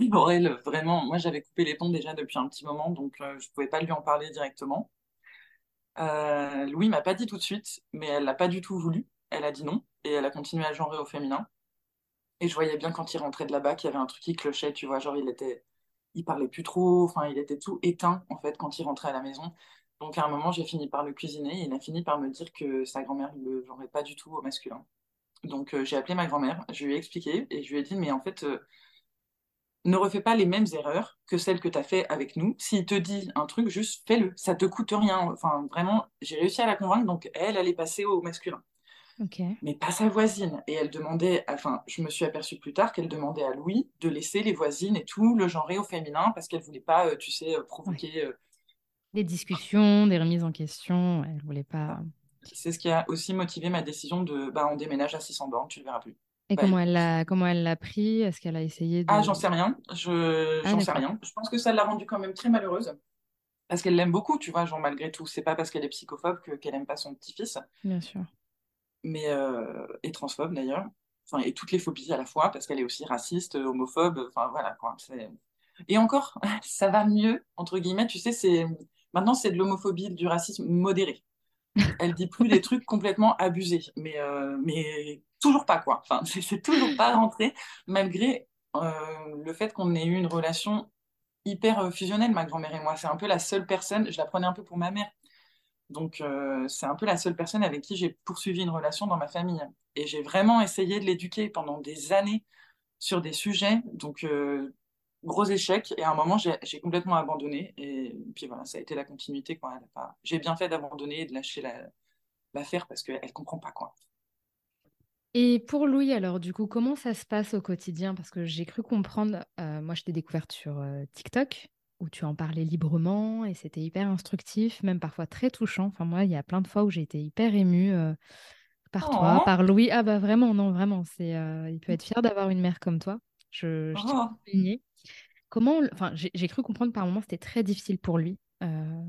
Laurel, vraiment, moi j'avais coupé les ponts déjà depuis un petit moment, donc euh, je pouvais pas lui en parler directement. Euh, Louis m'a pas dit tout de suite, mais elle l'a pas du tout voulu. Elle a dit non, et elle a continué à genrer au féminin. Et je voyais bien quand il rentrait de là-bas qu'il y avait un truc qui clochait, tu vois, genre il était, il parlait plus trop, enfin il était tout éteint en fait quand il rentrait à la maison. Donc à un moment j'ai fini par le cuisiner et il a fini par me dire que sa grand-mère ne le genrait pas du tout au masculin. Donc euh, j'ai appelé ma grand-mère, je lui ai expliqué et je lui ai dit, mais en fait, euh, ne refais pas les mêmes erreurs que celles que tu as fait avec nous. S'il te dit un truc, juste fais-le, ça te coûte rien. Enfin, vraiment, j'ai réussi à la convaincre, donc elle, elle est passée au masculin, mais pas sa voisine. Et elle demandait, enfin, je me suis aperçue plus tard qu'elle demandait à Louis de laisser les voisines et tout le genrer au féminin parce qu'elle voulait pas, euh, tu sais, Ouais. provoquer. euh, Des discussions, des remises en question. Elle voulait pas. C'est ce qui a aussi motivé ma décision de, bah, on déménage à 600 bornes, tu le verras plus. Et comment elle l'a, comment elle l'a pris? Est-ce qu'elle a essayé Ah, de... j'en sais rien. Je, Ah, j'en sais rien. Je pense que ça l'a rendue quand même très malheureuse. Parce qu'elle l'aime beaucoup, tu vois, genre malgré tout. C'est pas parce qu'elle est psychophobe que, qu'elle aime pas son petit-fils, Bien sûr. mais euh, et transphobe d'ailleurs. Enfin, et toutes les phobies à la fois, parce qu'elle est aussi raciste, homophobe, enfin voilà quoi. C'est... Et encore, ça va mieux, entre guillemets, tu sais, c'est maintenant c'est de l'homophobie, du racisme modéré. Elle dit plus des trucs complètement abusés, mais, euh, toujours pas quoi. Enfin, c'est, toujours pas rentré, malgré euh, le fait qu'on ait eu une relation hyper euh, fusionnelle, ma grand-mère et moi. C'est un peu la seule personne, je la prenais un peu pour ma mère. Donc, c'est un peu la seule personne avec qui j'ai poursuivi une relation dans ma famille. Et j'ai vraiment essayé de l'éduquer pendant des années sur des sujets. Donc, gros échec. Et à un moment, j'ai complètement abandonné. Et puis voilà, ça a été la continuité. J'ai bien fait d'abandonner et de lâcher la- l'affaire parce qu'elle comprend pas, quoi. Et pour Louis, alors, du coup, comment ça se passe au quotidien? Parce que j'ai cru comprendre, euh, moi, je t'ai découverte sur euh, TikTok, où tu en parlais librement et c'était hyper instructif, même parfois très touchant. Enfin, moi, il y a plein de fois où j'ai été hyper émue euh, par toi, Oh, par Louis. Ah bah vraiment, non, vraiment, c'est, il peut être fier d'avoir une mère comme toi. Je, oh. Comment, enfin, j'ai cru comprendre par moments c'était très difficile pour lui euh,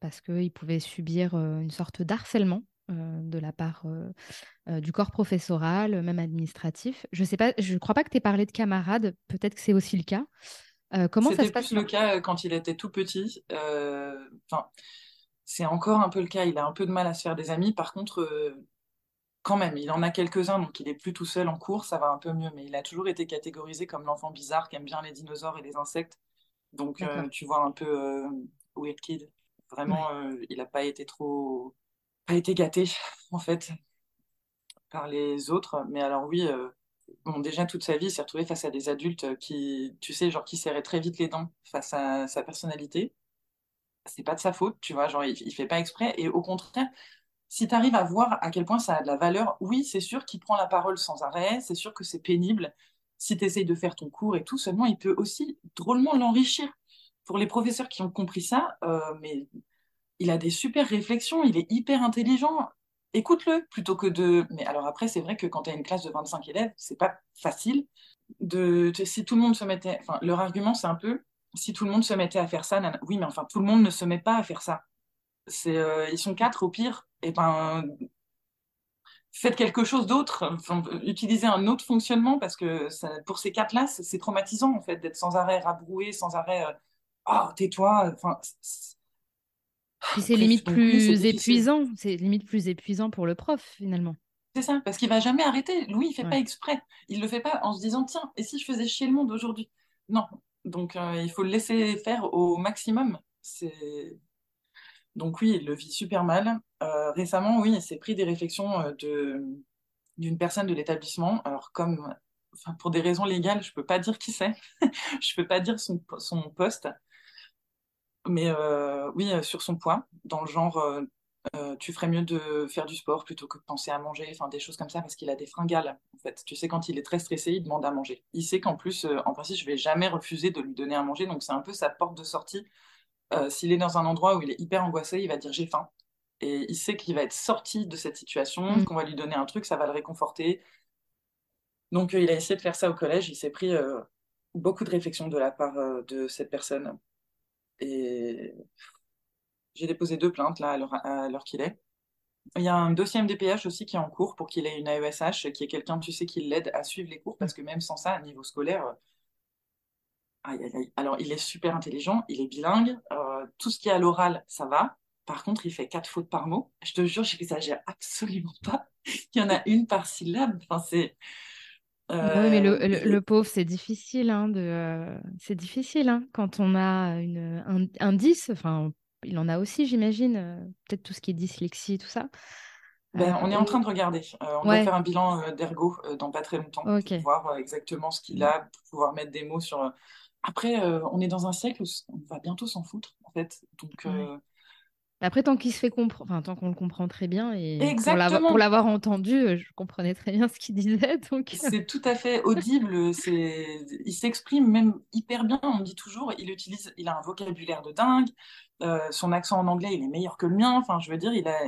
parce qu'il pouvait subir euh, une sorte d'harcèlement euh, de la part euh, du corps professoral, même administratif. Je sais pas, je crois pas que tu aies parlé de camarades, peut-être que c'est aussi le cas. comment ça se passe C'était plus le cas quand il était tout petit. Enfin, c'est encore un peu le cas. Il a un peu de mal à se faire des amis. Par contre, quand même, il en a quelques-uns, donc il est plus tout seul en cours, ça va un peu mieux. Mais il a toujours été catégorisé comme l'enfant bizarre qui aime bien les dinosaures et les insectes. Donc, tu vois un peu weird kid. Vraiment, il n'a pas été trop, pas été gâté en fait par les autres. Mais alors oui, bon, déjà toute sa vie, il s'est retrouvé face à des adultes qui, tu sais, genre qui serraient très vite les dents face à sa personnalité. C'est pas de sa faute, tu vois, genre il, il fait pas exprès. Et au contraire, si tu arrives à voir à quel point ça a de la valeur, oui, c'est sûr qu'il prend la parole sans arrêt, c'est sûr que c'est pénible si tu essayes de faire ton cours et tout, seulement il peut aussi drôlement l'enrichir. Pour les professeurs qui ont compris ça, euh, mais il a des super réflexions, il est hyper intelligent. Écoute-le plutôt que de. Mais alors après, c'est vrai que quand tu as une classe de 25 élèves, c'est pas facile. De, si tout le monde se mettait. Enfin, leur argument, c'est un peu si tout le monde se mettait à faire ça, oui, mais enfin, tout le monde ne se met pas à faire ça. Euh, ils sont quatre au pire. Et eh ben, faites quelque chose d'autre. Enfin, utilisez un autre fonctionnement parce que ça, pour ces quatre-là, c'est traumatisant en fait d'être sans arrêt rabroué, sans arrêt. Euh, oh, tais-toi. Enfin, c'est limite plus épuisant, c'est limite plus épuisant pour le prof finalement. C'est ça, parce qu'il va jamais arrêter. Louis, il fait pas exprès. Il le fait pas en se disant tiens, et si je faisais chier le monde aujourd'hui? Non. Donc euh, il faut le laisser faire au maximum. C'est donc oui, il le vit super mal. Euh, récemment, oui, il s'est pris des réflexions euh, de d'une personne de l'établissement. Alors comme, pour des raisons légales, je peux pas dire qui c'est. je peux pas dire son, son poste. Mais euh, oui, sur son poids, dans le genre, tu ferais mieux de faire du sport plutôt que de penser à manger, enfin des choses comme ça, parce qu'il a des fringales. En fait, tu sais, quand il est très stressé, il demande à manger. Il sait qu'en plus, en principe, je vais jamais refuser de lui donner à manger, donc c'est un peu sa porte de sortie s'il est dans un endroit où il est hyper angoissé, il va dire j'ai faim. Et il sait qu'il va être sorti de cette situation, mm. qu'on va lui donner un truc, ça va le réconforter. Donc euh, il a essayé de faire ça au collège, il s'est pris euh, beaucoup de réflexions de la part de cette personne. Et j'ai déposé deux plaintes là à l'heure qu'il est. Il y a un dossier MDPH aussi qui est en cours pour qu'il ait une AESH, qui est quelqu'un, tu sais, qui l'aide à suivre les cours, parce que même sans ça, à niveau scolaire, alors, il est super intelligent, il est bilingue. Euh, tout ce qui est à l'oral, ça va. Par contre, il fait quatre fautes par mot. Je te jure, j'exagère absolument pas. il y en a une par syllabe. Enfin, c'est. Bah oui, mais le, euh, pauvre, c'est difficile. Hein, de, euh, c'est difficile hein, quand on a une, un, 10. Enfin, il en a aussi, j'imagine. Peut-être tout ce qui est dyslexie, tout ça. Ben, on est en train de regarder. on va faire un bilan d'ergo dans pas très longtemps pour voir exactement ce qu'il a, pour pouvoir mettre des mots sur après, euh, on est dans un siècle où on va bientôt s'en foutre, en fait. Donc, euh, Après, tant qu'il se fait comprendre, enfin, tant qu'on le comprend très bien, et pour l'avoir entendu, euh, je comprenais très bien ce qu'il disait. Donc... C'est tout à fait audible. C'est... Il s'exprime même hyper bien. On dit toujours, il utilise, il a un vocabulaire de dingue. son accent en anglais, il est meilleur que le mien. Enfin, je veux dire, il a,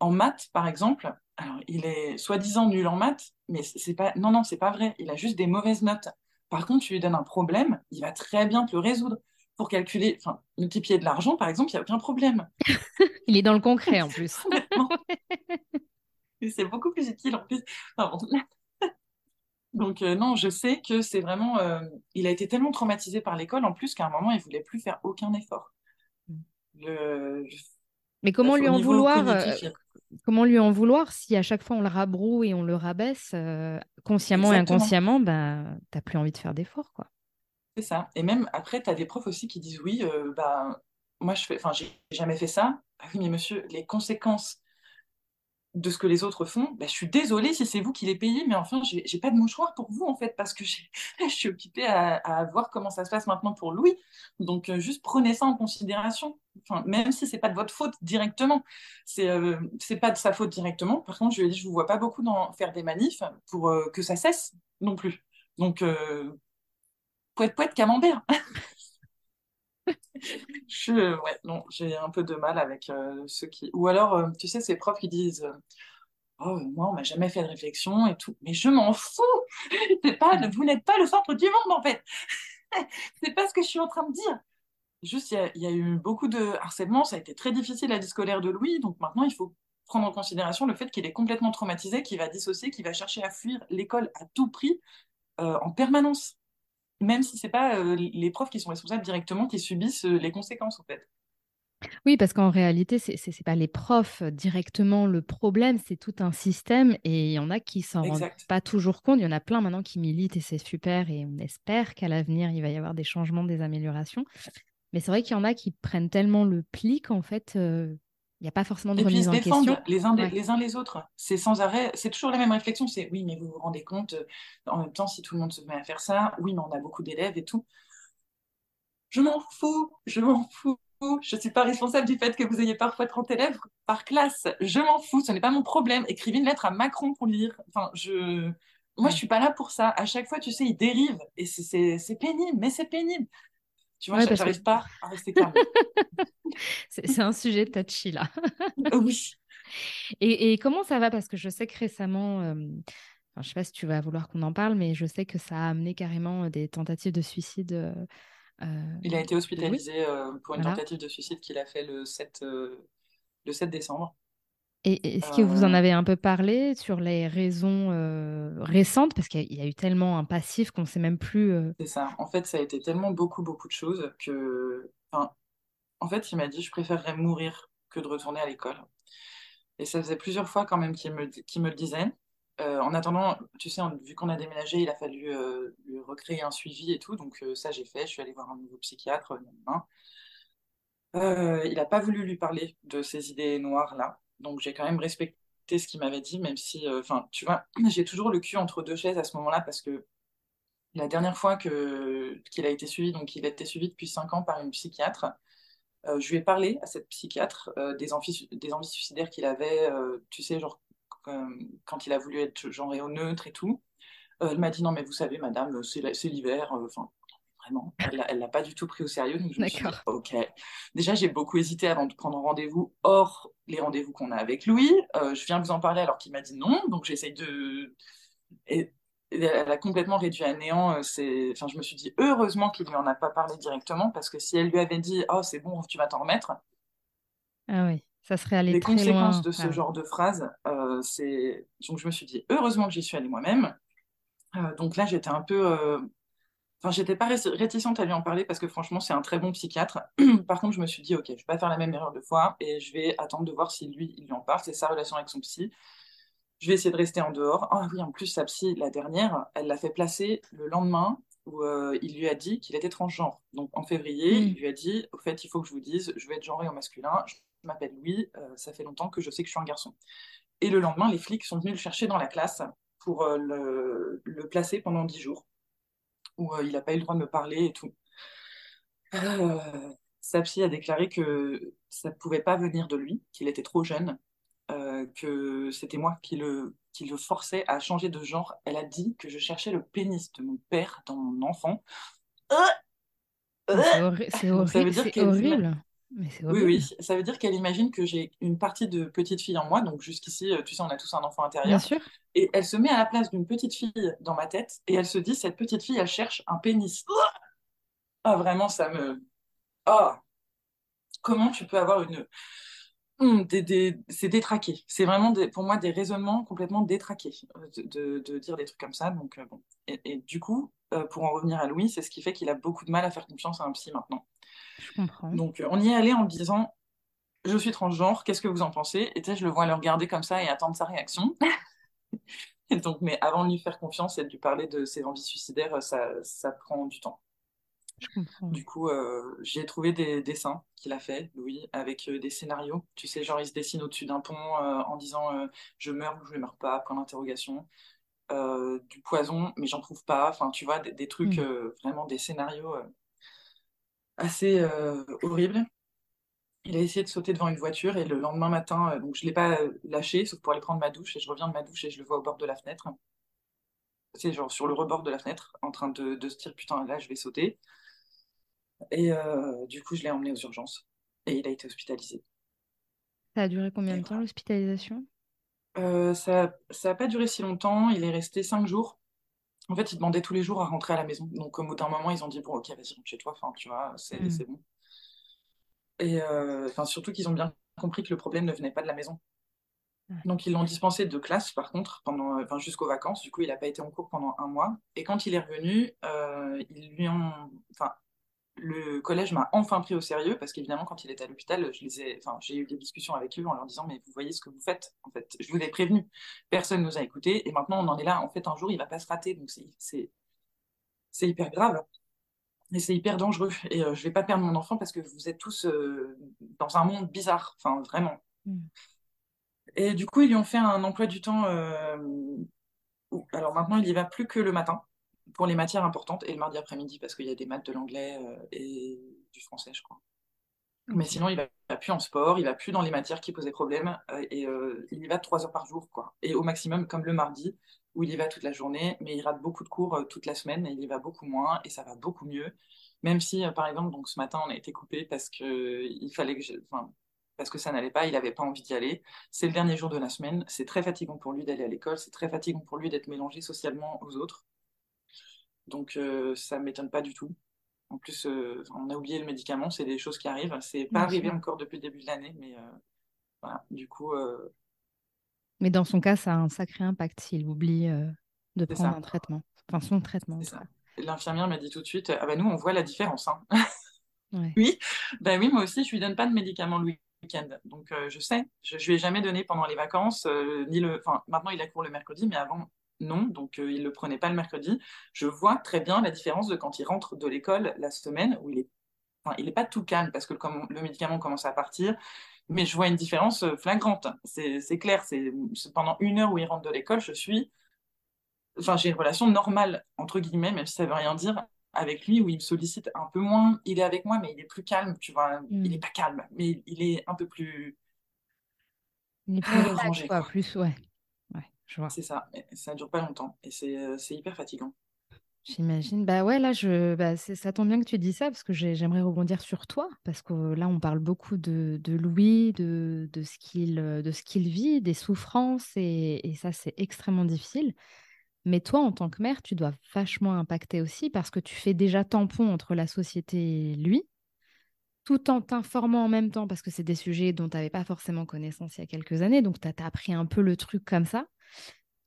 en maths, par exemple, alors il est soi-disant nul en maths, mais c'est pas, non, non, c'est pas vrai. Il a juste des mauvaises notes. Par contre, tu lui donnes un problème, il va très bien te le résoudre. Pour calculer, enfin, multiplier de l'argent, par exemple, il n'y a aucun problème. il est dans le concret en plus. c'est beaucoup plus utile en plus. Donc euh, non, je sais que c'est vraiment... Euh, il a été tellement traumatisé par l'école en plus qu'à un moment, il voulait plus faire aucun effort. Mais comment lui en vouloir euh, comment lui en vouloir si à chaque fois on le rabroue et on le rabaisse, consciemment et inconsciemment, ben, tu n'as plus envie de faire d'efforts. quoi. C'est ça. Et même après, tu as des profs aussi qui disent oui, euh, bah, moi, je fais, enfin, j'ai jamais fait ça. Ah oui, mais monsieur, les conséquences de ce que les autres font, bah, je suis désolée si c'est vous qui les payez, mais enfin, j'ai pas de mouchoir pour vous, en fait, parce que je suis occupée à, voir comment ça se passe maintenant pour Louis. Donc, euh, juste prenez ça en considération. Enfin, même si c'est pas de votre faute directement, c'est euh, pas de sa faute directement. Par contre, je lui ai dit, je vous vois pas beaucoup dans, faire des manifs pour euh, que ça cesse non plus. Donc, poète, poète, camembert. je, ouais, non, j'ai un peu de mal avec euh, ceux qui. Ou alors, euh, tu sais, ces profs qui disent Oh, moi, on m'a jamais fait de réflexion et tout. Mais je m'en fous pas, Vous n'êtes pas le centre du monde, en fait C'est pas ce que je suis en train de dire. Juste, il y, a eu beaucoup de harcèlement, ça a été très difficile la vie scolaire de Louis, donc maintenant, il faut prendre en considération le fait qu'il est complètement traumatisé, qu'il va dissocier, qu'il va chercher à fuir l'école à tout prix euh, en permanence. Même si c'est pas les profs qui sont responsables directement qui subissent les conséquences, en fait. Oui, parce qu'en réalité, c'est n'est pas les profs directement le problème, c'est tout un système et il y en a qui s'en rendent pas toujours compte. Il y en a plein maintenant qui militent et c'est super et on espère qu'à l'avenir, il va y avoir des changements, des améliorations. Mais c'est vrai qu'il y en a qui prennent tellement le pli qu'en fait, il n'y a pas forcément de et remise puis, ils se défendent les uns, les uns les autres. C'est sans arrêt, c'est toujours la même réflexion, c'est oui, mais vous vous rendez compte, en même temps, si tout le monde se met à faire ça, oui, mais on a beaucoup d'élèves et tout. Je m'en fous, je m'en fous. Je ne suis pas responsable du fait que vous ayez parfois 30 élèves par classe. Je m'en fous, ce n'est pas mon problème. Écrivez une lettre à Macron pour lire. Enfin, je... Moi, je suis pas là pour ça. À chaque fois, tu sais, il dérive. Et c'est pénible, mais c'est pénible. Tu vois, je n'arrive pas à rester calme. c'est un sujet touchy, là. oui. Et, et, comment ça va? Parce que je sais que récemment... Euh, je ne sais pas si tu vas vouloir qu'on en parle, mais je sais que ça a amené carrément des tentatives de suicide euh, euh, il a été hospitalisé euh, pour une tentative de suicide qu'il a fait le 7, euh, le 7 décembre. Et est-ce que vous en avez un peu parlé sur les raisons récentes? Parce qu'il y a eu tellement un passif qu'on ne sait même plus. C'est ça. En fait, ça a été tellement beaucoup, beaucoup de choses que. Enfin, en fait, il m'a dit je préférerais mourir que de retourner à l'école. Et ça faisait plusieurs fois quand même qu'il me, me le disait. Euh, en attendant, tu sais, vu qu'on a déménagé, il a fallu euh, lui recréer un suivi et tout. Donc euh, ça, j'ai fait. Je suis allée voir un nouveau psychiatre. il n'a pas voulu lui parler de ces idées noires-là. Donc j'ai quand même respecté ce qu'il m'avait dit, même si, enfin, tu vois, j'ai toujours le cul entre deux chaises à ce moment-là parce que la dernière fois que qu'il a été suivi, donc il a été suivi depuis cinq ans par une psychiatre, je lui ai parlé à cette psychiatre des, envies, des envies suicidaires qu'il avait, tu sais, genre quand il a voulu être genré au neutre et tout. Euh, elle m'a dit non mais vous savez madame c'est l'hiver euh, enfin vraiment elle l'a pas du tout pris au sérieux donc je me suis dit, ok déjà j'ai beaucoup hésité avant de prendre rendez-vous hors les rendez-vous qu'on a avec Louis. Euh, je viens vous en parler alors qu'il m'a dit non donc j'essaye de et, elle a complètement réduit à néant c'est enfin je me suis dit heureusement qu'il lui en a pas parlé directement parce que si elle lui avait dit oh c'est bon tu vas t'en remettre. Ah oui ça serait allé les très conséquences de ce genre de phrase, euh, c'est donc je me suis dit heureusement que j'y suis allée moi-même. Euh, donc là j'étais un peu, euh, enfin j'étais pas réticente à lui en parler parce que franchement c'est un très bon psychiatre. Par contre je me suis dit ok je vais pas faire la même erreur deux fois et je vais attendre de voir si lui il lui en parle. C'est sa relation avec son psy. Je vais essayer de rester en dehors. Ah oui en plus sa psy la dernière elle l'a fait placer le lendemain où il lui a dit qu'il était transgenre. Donc en février, hmm. il lui a dit, au fait, il faut que je vous dise, je vais être genré au masculin, je m'appelle Louis, euh, ça fait longtemps que je sais que je suis un garçon. Et le lendemain, les flics sont venus le chercher dans la classe pour euh, le, placer pendant dix jours, où euh, il n'a pas eu le droit de me parler et tout. sa psy a déclaré que ça ne pouvait pas venir de lui, qu'il était trop jeune, que c'était moi qui le, qui le forçais à changer de genre. Elle a dit que je cherchais le pénis de mon père dans mon enfant. C'est horrible. C'est horrible. Oui, oui, ça veut dire qu'elle imagine que j'ai une partie de petite fille en moi, donc jusqu'ici, euh, tu sais, on a tous un enfant intérieur. Bien sûr. Et elle se met à la place d'une petite fille dans ma tête, et elle se dit, cette petite fille, elle cherche un pénis. Ah, vraiment, ça me... Ah Comment tu peux avoir une... Hum, c'est détraqué. C'est vraiment pour moi des raisonnements complètement détraqués euh, de, dire des trucs comme ça. Donc, euh, bon. Et, du coup, pour en revenir à Louis, c'est ce qui fait qu'il a beaucoup de mal à faire confiance à un psy maintenant. Je comprends. Donc, euh, on y est allé en disant Je suis transgenre, qu'est-ce que vous en pensez? Et tu sais, je le vois le regarder comme ça et attendre sa réaction. et donc, mais avant de lui faire confiance et de lui parler de ses envies suicidaires, ça, ça prend du temps. Je comprends. Du coup, euh, j'ai trouvé des dessins qu'il a fait, Louis, avec euh, des scénarios. Tu sais, genre, il se dessine au-dessus d'un pont en disant Je meurs ou je ne meurs pas, point d'interrogation. du poison, mais j'en trouve pas. Enfin, tu vois, des, trucs, hmm. vraiment des scénarios assez euh, horrible. Il a essayé de sauter devant une voiture et le lendemain matin, euh, donc je ne l'ai pas euh, lâché, sauf pour aller prendre ma douche. Et je reviens de ma douche et je le vois au bord de la fenêtre. C'est genre sur le rebord de la fenêtre, en train de, de se dire putain, là je vais sauter. Et du coup, je l'ai emmené aux urgences et il a été hospitalisé. Ça a duré combien de temps l'hospitalisation? Ça n'a pas duré si longtemps. Il est resté cinq jours. En fait, ils demandaient tous les jours à rentrer à la maison. Donc, au bout d'un moment, ils ont dit Bon, ok, vas-y, rentre chez toi. Enfin, tu vois, c'est mm. bon. Et euh, enfin, surtout qu'ils ont bien compris que le problème ne venait pas de la maison. Donc, ils l'ont dispensé de classe, par contre, pendant, enfin, jusqu'aux vacances. Du coup, il n'a pas été en cours pendant un mois. Et quand il est revenu, euh, ils lui ont, enfin, le collège m'a enfin pris au sérieux parce qu'évidemment, quand il était à l'hôpital, je les ai, enfin, j'ai eu des discussions avec eux en leur disant, mais vous voyez ce que vous faites, en fait. Je vous ai prévenu. Personne ne nous a écoutés. Et maintenant, on en est là. En fait, un jour, il va pas se rater. Donc, c'est, c'est hyper grave. Et c'est hyper dangereux. Et euh, je vais pas perdre mon enfant parce que vous êtes tous euh, dans un monde bizarre. Enfin, vraiment. Mm. Et du coup, ils lui ont fait un emploi du temps. Euh, alors maintenant, il y va plus que le matin pour les matières importantes et le mardi après-midi parce qu'il y a des maths, de l'anglais et du français, je crois. Mais sinon, il va, va plus en sport, il va plus dans les matières qui posaient problème et il y va trois heures par jour, quoi. Et au maximum, comme le mardi, où il y va toute la journée, mais il rate beaucoup de cours euh, toute la semaine et il y va beaucoup moins et ça va beaucoup mieux. Même si, euh, par exemple, donc ce matin, on a été coupé parce que il fallait que je... enfin, parce que ça n'allait pas, il n'avait pas envie d'y aller. C'est le dernier jour de la semaine, c'est très fatigant pour lui d'aller à l'école, c'est très fatigant pour lui d'être mélangé socialement aux autres. Donc euh, ça ne m'étonne pas du tout. En plus, on a oublié le médicament, c'est des choses qui arrivent. C'est pas arrivé encore depuis le début de l'année, mais voilà. Du coup, mais dans son cas, ça a un sacré impact s'il oublie euh, de prendre un traitement, enfin son traitement. L'infirmière m'a dit tout de suite, ah bah nous on voit la différence. Hein. Oui, bah oui, moi aussi je lui donne pas de médicaments le week-end, donc euh, je sais, je, ne lui ai jamais donné pendant les vacances, euh, ni le, enfin maintenant il a cours le mercredi, mais avant non, donc il le prenait pas le mercredi. Je vois très bien la différence de quand il rentre de l'école la semaine où il est, enfin, il est pas tout calme parce que le médicament commence à partir mais je vois une différence euh, flagrante. C'est clair, c'est pendant une heure où il rentre de l'école, je suis, enfin j'ai une relation normale entre guillemets, même si ça veut rien dire, avec lui où il me sollicite un peu moins. Il est avec moi, mais il est plus calme, tu vois. Il est hmm. pas calme, mais il est un peu plus. Il est plus euh, rangé, quoi. Plus, ouais. Je vois. C'est ça. ça dure pas longtemps et c'est euh, hyper fatigant. J'imagine. Bah ouais, là, je, bah, ça tombe bien que tu dis ça parce que j'aimerais rebondir sur toi parce que là, on parle beaucoup de, de Louis, de, de ce qu'il de ce qu'il vit, des souffrances et, et ça, c'est extrêmement difficile. Mais toi, en tant que mère, tu dois vachement impacter aussi parce que tu fais déjà tampon entre la société et lui, tout en t'informant en même temps parce que c'est des sujets dont tu n'avais pas forcément connaissance il y a quelques années. Donc, tu as, appris un peu le truc comme ça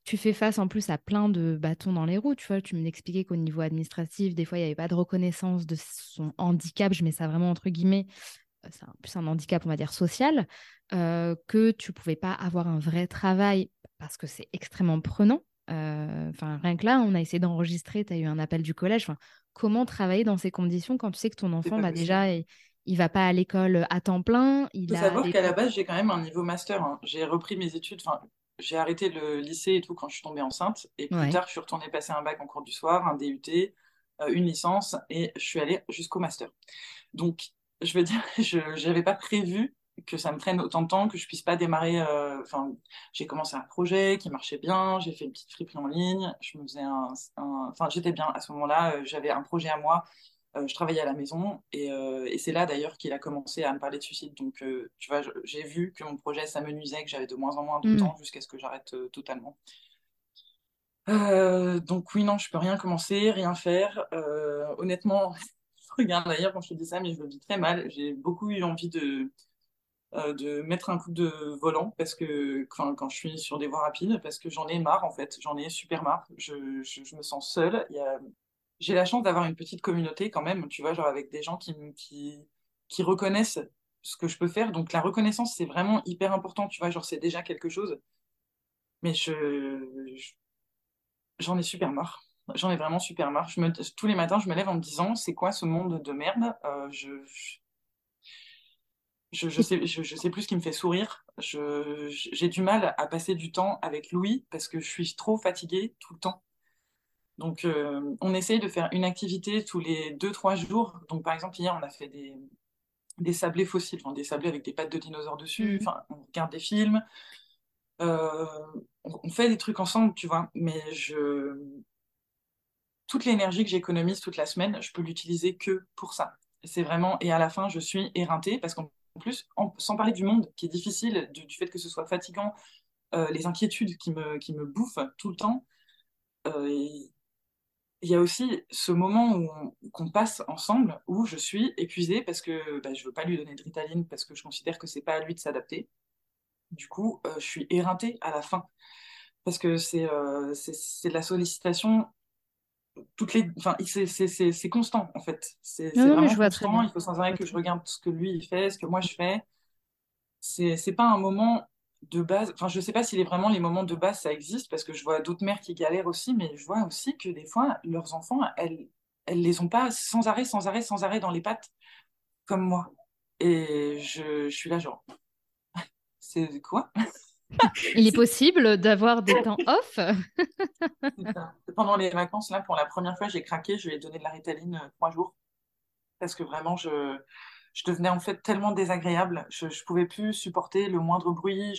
tu fais face en plus à plein de bâtons dans les roues. Tu vois, tu m'expliquais qu'au niveau administratif, des fois, il n'y avait pas de reconnaissance de son handicap. Je mets ça vraiment entre guillemets. Euh, c'est plus un handicap, on va dire, social. Euh, que tu pouvais pas avoir un vrai travail parce que c'est extrêmement prenant. Euh, enfin, rien que là, on a essayé d'enregistrer, tu as eu un appel du collège. Comment travailler dans ces conditions quand tu sais que ton enfant, bah, déjà, il, il va pas à l'école à temps plein. Il faut savoir qu'à la base, j'ai quand même un niveau master. Hein. J'ai repris mes études, enfin, j'ai arrêté le lycée et tout quand je suis tombée enceinte. Et plus tard, je suis retournée passer un bac en cours du soir, un DUT, euh, une licence, et je suis allée jusqu'au master. Donc, je veux dire, je n'avais pas prévu que ça me prenne autant de temps, que je puisse pas démarrer. Euh, enfin, j'ai commencé un projet qui marchait bien, j'ai fait une petite friperie en ligne, je me faisais un, enfin, j'étais bien à ce moment-là. Euh, j'avais un projet à moi je travaillais à la maison et, euh, et c'est là d'ailleurs qu'il a commencé à me parler de suicide. Donc, euh, tu vois, j'ai vu que mon projet s'amenuisait, que j'avais de moins en moins de mm. temps jusqu'à ce que j'arrête totalement. donc oui, non, je peux rien commencer, rien faire. honnêtement, regarde d'ailleurs quand je te dis ça, mais je le vis très mal. J'ai beaucoup eu envie de, de mettre un coup de volant parce que quand, quand je suis sur des voies rapides, parce que j'en ai marre en fait, j'en ai super marre. Je, je, je me sens seule. Il y a j'ai la chance d'avoir une petite communauté quand même, tu vois, genre avec des gens qui, reconnaissent ce que je peux faire. Donc la reconnaissance, c'est vraiment hyper important, tu vois, genre c'est déjà quelque chose. Mais je, j'en ai super marre. J'en ai vraiment super marre. Tous les matins, je me lève en me disant, c'est quoi ce monde de merde? Euh, je, je, je, sais, sais plus ce qui me fait sourire. j'ai du mal à passer du temps avec Louis parce que je suis trop fatiguée tout le temps. Donc, euh, on essaye de faire une activité tous les deux, trois jours. Donc, par exemple, hier, on a fait des, des sablés fossiles, des sablés avec des pattes de dinosaures dessus. Enfin, on regarde des films. Euh, on, fait des trucs ensemble, tu vois. Mais je... toute l'énergie que j'économise toute la semaine, je peux l'utiliser que pour ça. C'est vraiment... Et à la fin, je suis éreintée parce qu'en plus, sans parler du monde qui est difficile, du, fait que ce soit fatigant, euh, les inquiétudes qui me, qui me bouffent tout le temps, il y a aussi ce moment qu'on passe ensemble où je suis épuisée parce que bah, je veux pas lui donner de Ritaline parce que je considère que c'est pas à lui de s'adapter. Du coup, je suis éreintée à la fin. Parce que c'est c'est de la sollicitation toutes les enfin c'est constant en fait. C'est vraiment je constant. il faut sans arrêt que je regarde ce que lui il fait ce que moi je fais. C'est c'est pas un moment de base enfin je sais pas si les, vraiment les moments de base ça existe parce que je vois d'autres mères qui galèrent aussi mais je vois aussi que des fois leurs enfants elles elles les ont pas sans arrêt sans arrêt sans arrêt dans les pattes comme moi et je, je suis là genre c'est quoi? Il est possible d'avoir des temps off? Pendant les vacances, là, pour la première fois, j'ai craqué. Je lui ai donné de la ritaline euh, trois jours. Parce que vraiment, je, je devenais en fait tellement désagréable. Je ne pouvais plus supporter le moindre bruit.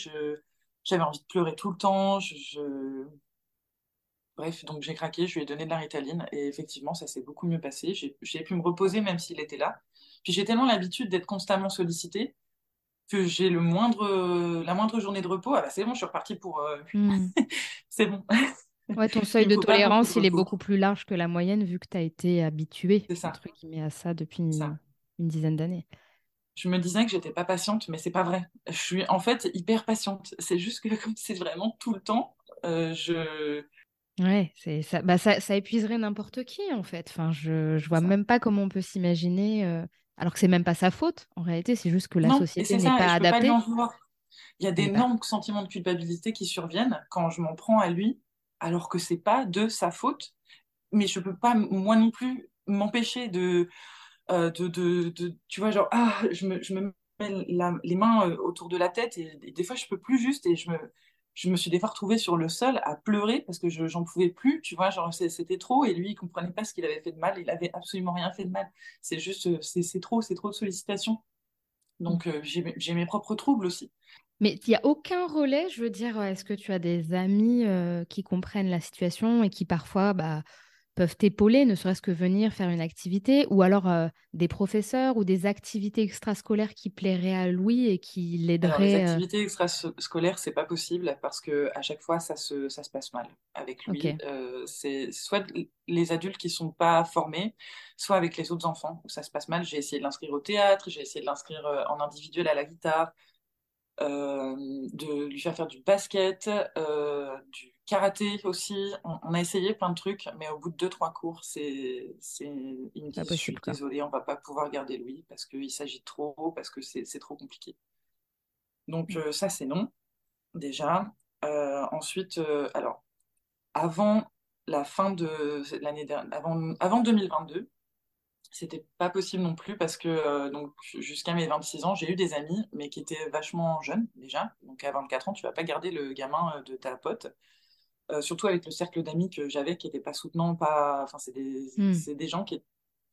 J'avais envie de pleurer tout le temps. Je, Bref, donc j'ai craqué. Je lui ai donné de la ritaline. Et effectivement, ça s'est beaucoup mieux passé. J'ai pu me reposer même s'il était là. Puis j'ai tellement l'habitude d'être constamment sollicitée que j'ai le moindre, la moindre journée de repos, ah bah c'est bon, je suis repartie pour. Euh, hmm. c'est bon. Ouais, ton seuil de tolérance, il est beaucoup plus large que la moyenne vu que tu as été habitué entre guillemets, à ça depuis une, dizaine d'années. Je me disais que j'étais pas patiente, mais c'est pas vrai. Je suis en fait hyper patiente. C'est juste que comme c'est vraiment tout le temps, euh, je. Ouais, c'est ça, bah ça, ça épuiserait n'importe qui en fait. Enfin, je, je vois même pas comment on peut s'imaginer euh, alors que c'est même pas sa faute. En réalité, c'est juste que la société n'est pas adaptée. Il y a d'énormes sentiments de culpabilité qui surviennent quand je m'en prends à lui, alors que c'est pas de sa faute. Mais je peux pas, moi non plus, m'empêcher de, euh, de, de, tu vois, genre, ah, je me, je me mets les mains euh, autour de la tête et, des fois, je peux plus juste et je me, je me suis des fois retrouvée sur le sol à pleurer parce que je j'en pouvais plus, tu vois, genre c'était trop et lui il comprenait pas ce qu'il avait fait de mal, il avait absolument rien fait de mal. C'est juste euh, c'est trop, c'est trop de sollicitations. Donc euh, j'ai mes propres troubles aussi. Mais il n'y a aucun relais, je veux dire, est-ce que tu as des amis qui comprennent la situation et qui parfois bah, peuvent t'épauler, ne serait-ce que venir faire une activité, ou alors euh, des professeurs ou des activités extrascolaires qui plairaient à Louis et qui l'aideraient. Les euh activités extrascolaires, c'est pas possible parce que à chaque fois ça se, ça se passe mal avec lui. Euh, c'est soit les adultes qui sont pas formés, soit avec les autres enfants où ça se passe mal. J'ai essayé de l'inscrire au théâtre, j'ai essayé de l'inscrire en individuel à la guitare. De lui faire faire du basket, du Karaté aussi, on, a essayé plein de trucs, mais au bout de deux, trois cours, c'est, il me dit, je suis désolée, on va pas pouvoir garder Louis parce qu'il s'agit trop, parce que c'est, trop compliqué. Donc euh, ça, c'est non, déjà. Euh, ensuite, euh, alors, avant la fin de l'année dernière, avant, avant 2022, c'était pas possible non plus parce que donc jusqu'à mes 26 ans, j'ai eu des amis, mais qui étaient vachement jeunes déjà. Donc à 24 ans, tu vas pas garder le gamin de ta pote. Euh, surtout avec le cercle d'amis que j'avais qui n'était pas soutenant, pas... Enfin, c'est des, hmm. des, gens qui,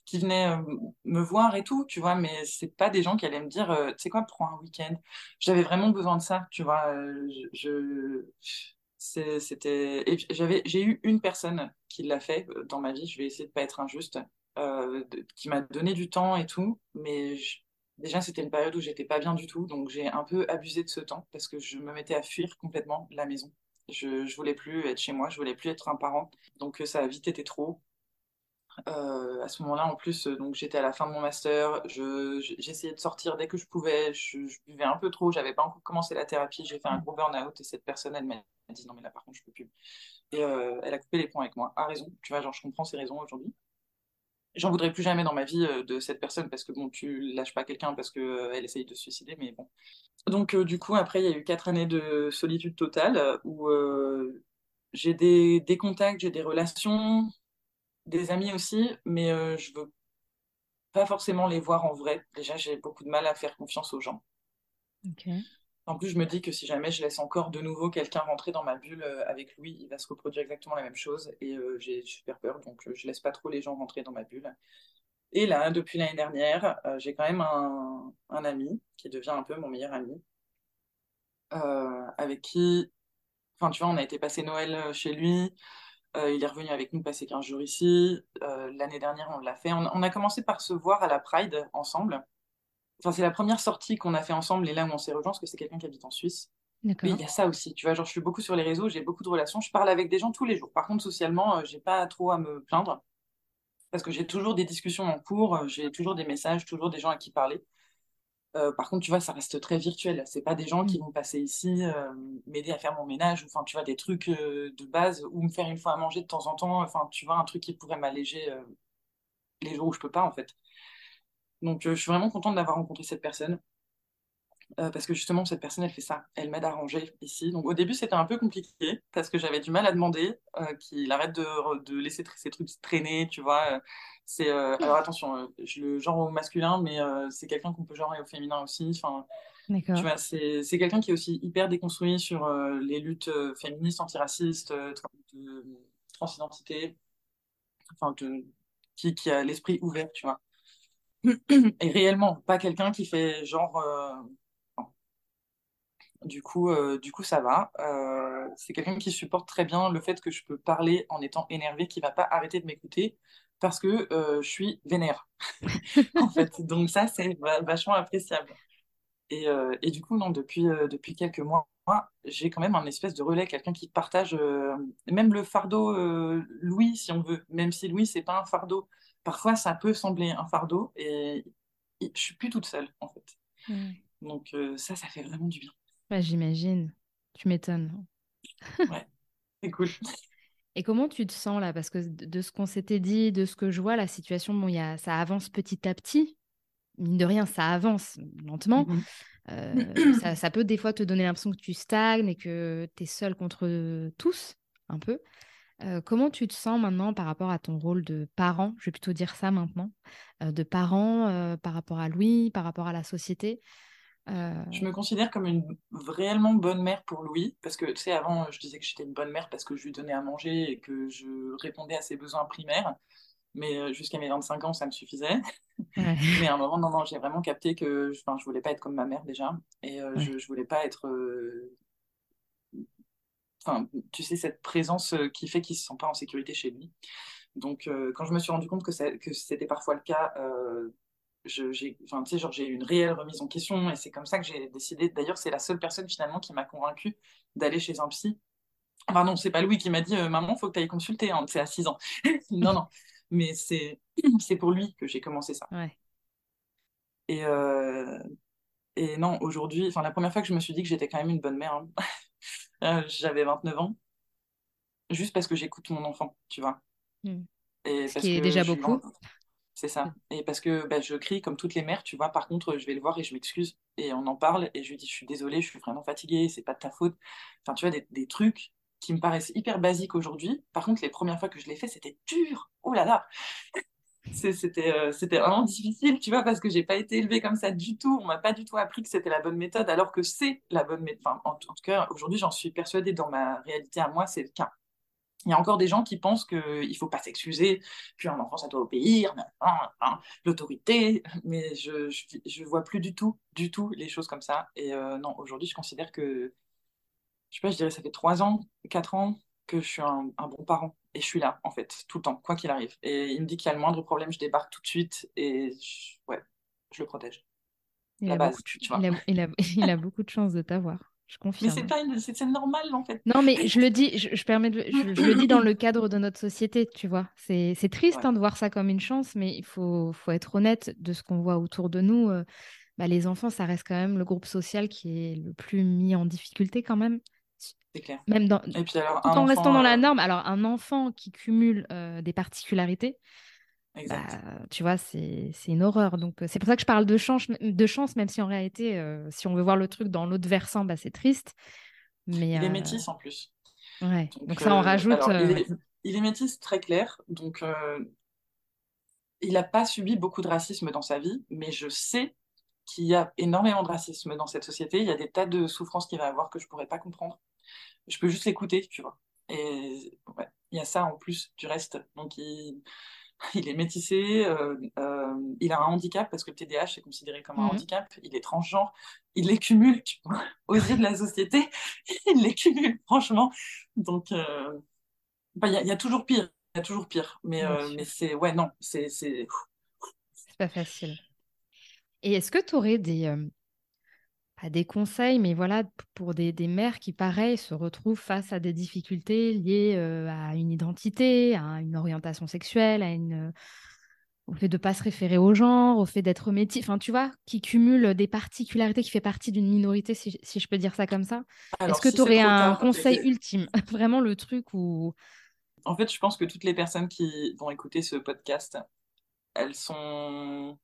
qui venaient euh, me voir et tout, tu vois, mais c'est pas des gens qui allaient me dire, euh, tu sais quoi, prends un week-end. J'avais vraiment besoin de ça, tu vois. je, c'était j'avais j'ai eu une personne qui l'a fait dans ma vie je vais essayer de pas être injuste qui m'a donné du temps et tout mais déjà c'était une période où j'étais pas bien du tout donc j'ai un peu abusé de ce temps parce que je me mettais à fuir complètement la maison je, je voulais plus être chez moi, je voulais plus être un parent. Donc euh, ça a vite été trop. Euh, à ce moment-là, en plus, euh, donc j'étais à la fin de mon master, j'essayais de sortir dès que je pouvais, je, buvais un peu trop, j'avais pas encore commencé la thérapie, j'ai fait un gros burn-out et cette personne, elle m'a dit non mais là par contre je peux plus. Et elle a coupé les points avec moi, a raison, tu vois, genre je comprends ses raisons aujourd'hui. J'en voudrais plus jamais dans ma vie de cette personne parce que bon, tu lâches pas quelqu'un parce qu'elle elle essaye de se suicider, mais bon, donc, euh, du coup, après, il y a eu quatre années de solitude totale euh, où euh, j'ai des, contacts, j'ai des relations, des amis aussi, mais je veux pas forcément les voir en vrai. Déjà, j'ai beaucoup de mal à faire confiance aux gens. En plus, je me dis que si jamais je laisse encore de nouveau quelqu'un rentrer dans ma bulle avec lui, il va se reproduire exactement la même chose et j'ai super peur, donc je laisse pas trop les gens rentrer dans ma bulle. Et là, depuis l'année dernière, euh, j'ai quand même un, ami qui devient un peu mon meilleur ami, euh, avec qui, enfin, tu vois, on a été passer Noël euh, chez lui. il est revenu avec nous passer 15 jours ici. L'année dernière, on l'a fait. On, a commencé par se voir à la Pride ensemble. Enfin, c'est la première sortie qu'on a fait ensemble et là où on s'est rejoint, parce que c'est quelqu'un qui habite en Suisse. Mais il y a ça aussi, tu vois, genre je suis beaucoup sur les réseaux, j'ai beaucoup de relations, je parle avec des gens tous les jours. Par contre, socialement, j'ai pas trop à me plaindre parce que j'ai toujours des discussions en cours, euh, j'ai toujours des messages, toujours des gens à qui parler. Euh, par contre, tu vois, ça reste très virtuel. C'est pas des gens qui Mm. vont passer ici, euh, m'aider à faire mon ménage, ou enfin, tu vois, des trucs euh, de base, ou me faire une fois à manger de temps en temps. Enfin, tu vois, un truc qui pourrait m'alléger euh, les jours où je peux pas, en fait. Donc, euh, je suis vraiment contente d'avoir rencontré cette personne. Euh, parce que justement, cette personne, elle fait ça. Elle m'aide à ranger ici. Donc, au début, c'était un peu compliqué parce que j'avais du mal à demander euh, qu'il arrête de, de laisser ces trucs traîner, tu vois. Euh, C'est, euh, alors, attention, je le genre au masculin, mais c'est quelqu'un qu'on peut genrer au féminin aussi. Enfin, tu vois, c'est, c'est quelqu'un qui est aussi hyper déconstruit sur les luttes féministes, antiracistes, tra- de transidentité, enfin, de- qui, qui a l'esprit ouvert, tu vois. Et réellement, pas quelqu'un qui fait genre. euh, Du coup, euh, du coup, ça va. Euh, c'est quelqu'un qui supporte très bien le fait que je peux parler en étant énervé, qui va pas arrêter de m'écouter parce que je suis vénère, en fait. Donc ça, c'est va- vachement appréciable. Et, et du coup, non, depuis, depuis quelques mois, j'ai quand même un espèce de relais, quelqu'un qui partage même le fardeau Louis, si on veut, même si Louis, c'est pas un fardeau. Parfois, ça peut sembler un fardeau et et je suis plus toute seule, en fait. Mm. Donc euh, ça, ça fait vraiment du bien. Bah, j'imagine. Tu m'étonnes. Ouais, c'est cool. Et comment tu te sens là? Parce que de ce qu'on s'était dit, de ce que je vois, la situation, bon, y a, ça avance petit à petit. Mine de rien, ça avance lentement. Mhm. Euh, ça, ça peut des fois te donner l'impression que tu stagnes et que tu es seul contre tous, un peu. Euh, comment tu te sens maintenant par rapport à ton rôle de parent? Je vais plutôt dire ça maintenant. Euh, de parent euh, par rapport à Louis, par rapport à la société. Je me considère comme une réellement bonne mère pour Louis, parce que tu sais, avant, je disais que j'étais une bonne mère parce que je lui donnais à manger et que je répondais à ses besoins primaires, mais jusqu'à mes 25 ans, ça me suffisait. ouais, Mais à un moment, non, non, j'ai vraiment capté que je voulais pas être comme ma mère déjà, et ouais. je, je voulais pas être, enfin, tu sais, cette présence euh, qui fait qu'il se sent pas en sécurité chez lui. Donc, euh, quand je me suis rendu compte que, ça- que c'était parfois le cas, euh, je, j'ai, enfin, tu sais, genre, j'ai eu une réelle remise en question et c'est comme ça que j'ai décidé. D'ailleurs, c'est la seule personne finalement qui m'a convaincue d'aller chez un psy. Enfin, non, c'est pas Louis qui m'a dit euh, Maman, faut que tu ailles consulter, hein, c'est à 6 ans. non, non, mais c'est, c'est pour lui que j'ai commencé ça. Ouais. Et, et non, aujourd'hui, la première fois que je me suis dit que j'étais quand même une bonne mère, hein, euh, j'avais 29 ans, juste parce que j'écoute mon enfant, tu vois. Mm. Et Ce parce qui est que déjà beaucoup. C'est ça. Et parce que bah, je crie comme toutes les mères, tu vois. Par contre, je vais le voir et je m'excuse. Et on en parle et je lui dis, je suis désolée, je suis vraiment fatiguée, c'est pas de ta faute. Enfin, tu vois, des, des trucs qui me paraissent hyper basiques aujourd'hui. Par contre, les premières fois que je l'ai fait, c'était dur. Oh là là. C'était euh, c'était vraiment difficile, tu vois, parce que j'ai pas été élevée comme ça du tout. On m'a pas du tout appris que c'était la bonne méthode, alors que c'est la bonne méthode. En, tout cas, aujourd'hui, j'en suis persuadée dans ma réalité à moi, c'est le cas. Il y a encore des gens qui pensent qu'il faut pas s'excuser, qu'un enfant, ça doit obéir, l'autorité, mais je, je, je vois plus du tout, du tout les choses comme ça. Et euh, non, aujourd'hui, je considère que, je sais pas, je dirais ça fait trois ans, quatre ans que je suis un, un bon parent. Et je suis là, en fait, tout le temps, quoi qu'il arrive. Et il me dit qu'il y a le moindre problème, je débarque tout de suite et je- ouais, je le protège. Il La a beaucoup base, de, ch- tu il vois. a, il a, il a beaucoup de chance de t'avoir. Je Mais c'est confirme. pas une- c'est normal, en fait. Non, mais je le dis, je, je permets de- je, je le dis dans le cadre de notre société, tu vois. C'est, c'est triste Ouais, hein, de voir ça comme une chance, mais il faut, faut être honnête de ce qu'on voit autour de nous. euh, bah, les enfants, ça reste quand même le groupe social qui est le plus mis en difficulté quand même. C'est clair. Même dans, Et puis alors, tout en restant dans la euh, norme. Alors, un enfant qui cumule euh, des particularités, bah, tu vois, c'est, une horreur. Donc, euh, c'est pour ça que je parle de chance, de chance même si en réalité, euh, si on veut voir le truc dans l'autre versant, bah, c'est triste. Mais Il est métis en plus. ouais, donc Donc, ça euh, rajoute. alors, il est, il est métis très clair, donc il n'a pas subi beaucoup de racisme dans sa vie, mais je sais qu'il y a énormément de racisme dans cette société. Il y a des tas de souffrances qu'il va avoir que je pourrais pas comprendre. Je peux juste l'écouter, tu vois. Et ouais, il y a ça en plus du reste. Donc, il, il est métissé, euh, euh, il a un handicap parce que le TDAH est considéré comme un Mhm. handicap. Il est transgenre, il les cumule, tu vois, aux yeux de la société. Il les cumule, franchement. Donc, euh, Il y, a il y a toujours pire, il y a toujours pire. Mais, mais c'est, ouais, non, c'est, c'est, c'est pas facile. Et est-ce que tu aurais des, pas des conseils, mais voilà, pour des, des mères qui, pareil, se retrouvent face à des difficultés liées euh, à une identité, à une orientation sexuelle, à une, au fait de pas se référer au genre, au fait d'être métis, enfin tu vois, qui cumule des particularités, qui fait partie d'une minorité, si, si, je peux dire ça comme ça. Est-ce que tu aurais un conseil ultime? Vraiment le truc où... En fait, je pense que toutes les personnes qui vont écouter ce podcast, elles sont